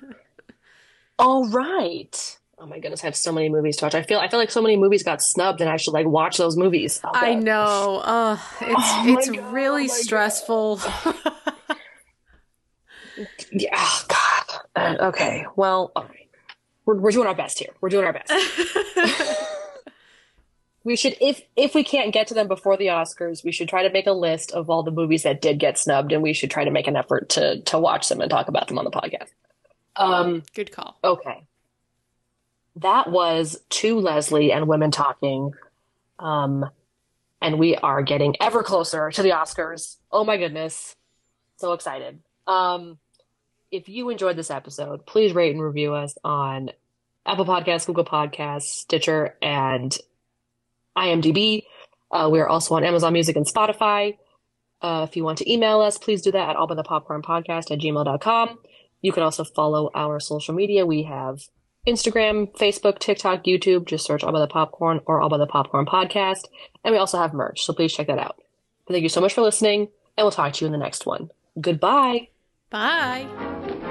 Speaker 3: All right. Oh my goodness, I have so many movies to watch. I feel I feel like so many movies got snubbed, and I should like watch those movies.
Speaker 2: I know. Uh, it's oh it's God, really oh stressful. [laughs]
Speaker 3: yeah. Oh God. Uh, okay. Well, all right. We're we're doing our best here. We're doing our best. [laughs] we should if if we can't get to them before the Oscars, we should try to make a list of all the movies that did get snubbed, and we should try to make an effort to to watch them and talk about them on the podcast. Um,
Speaker 2: Good call.
Speaker 3: Okay, that was to Leslie and women talking, um, and we are getting ever closer to the Oscars. Oh my goodness, so excited! Um, if you enjoyed this episode, please rate and review us on Apple Podcasts, Google Podcasts, Stitcher, and IMDb. Uh, we are also on Amazon Music and Spotify. Uh, if you want to email us, please do that at allbythepopcornpodcast at gmail.com. You can also follow our social media. We have Instagram, Facebook, TikTok, YouTube. Just search All by the Popcorn or All by the Popcorn Podcast. And we also have merch, so please check that out. But thank you so much for listening, and we'll talk to you in the next one. Goodbye.
Speaker 2: Bye.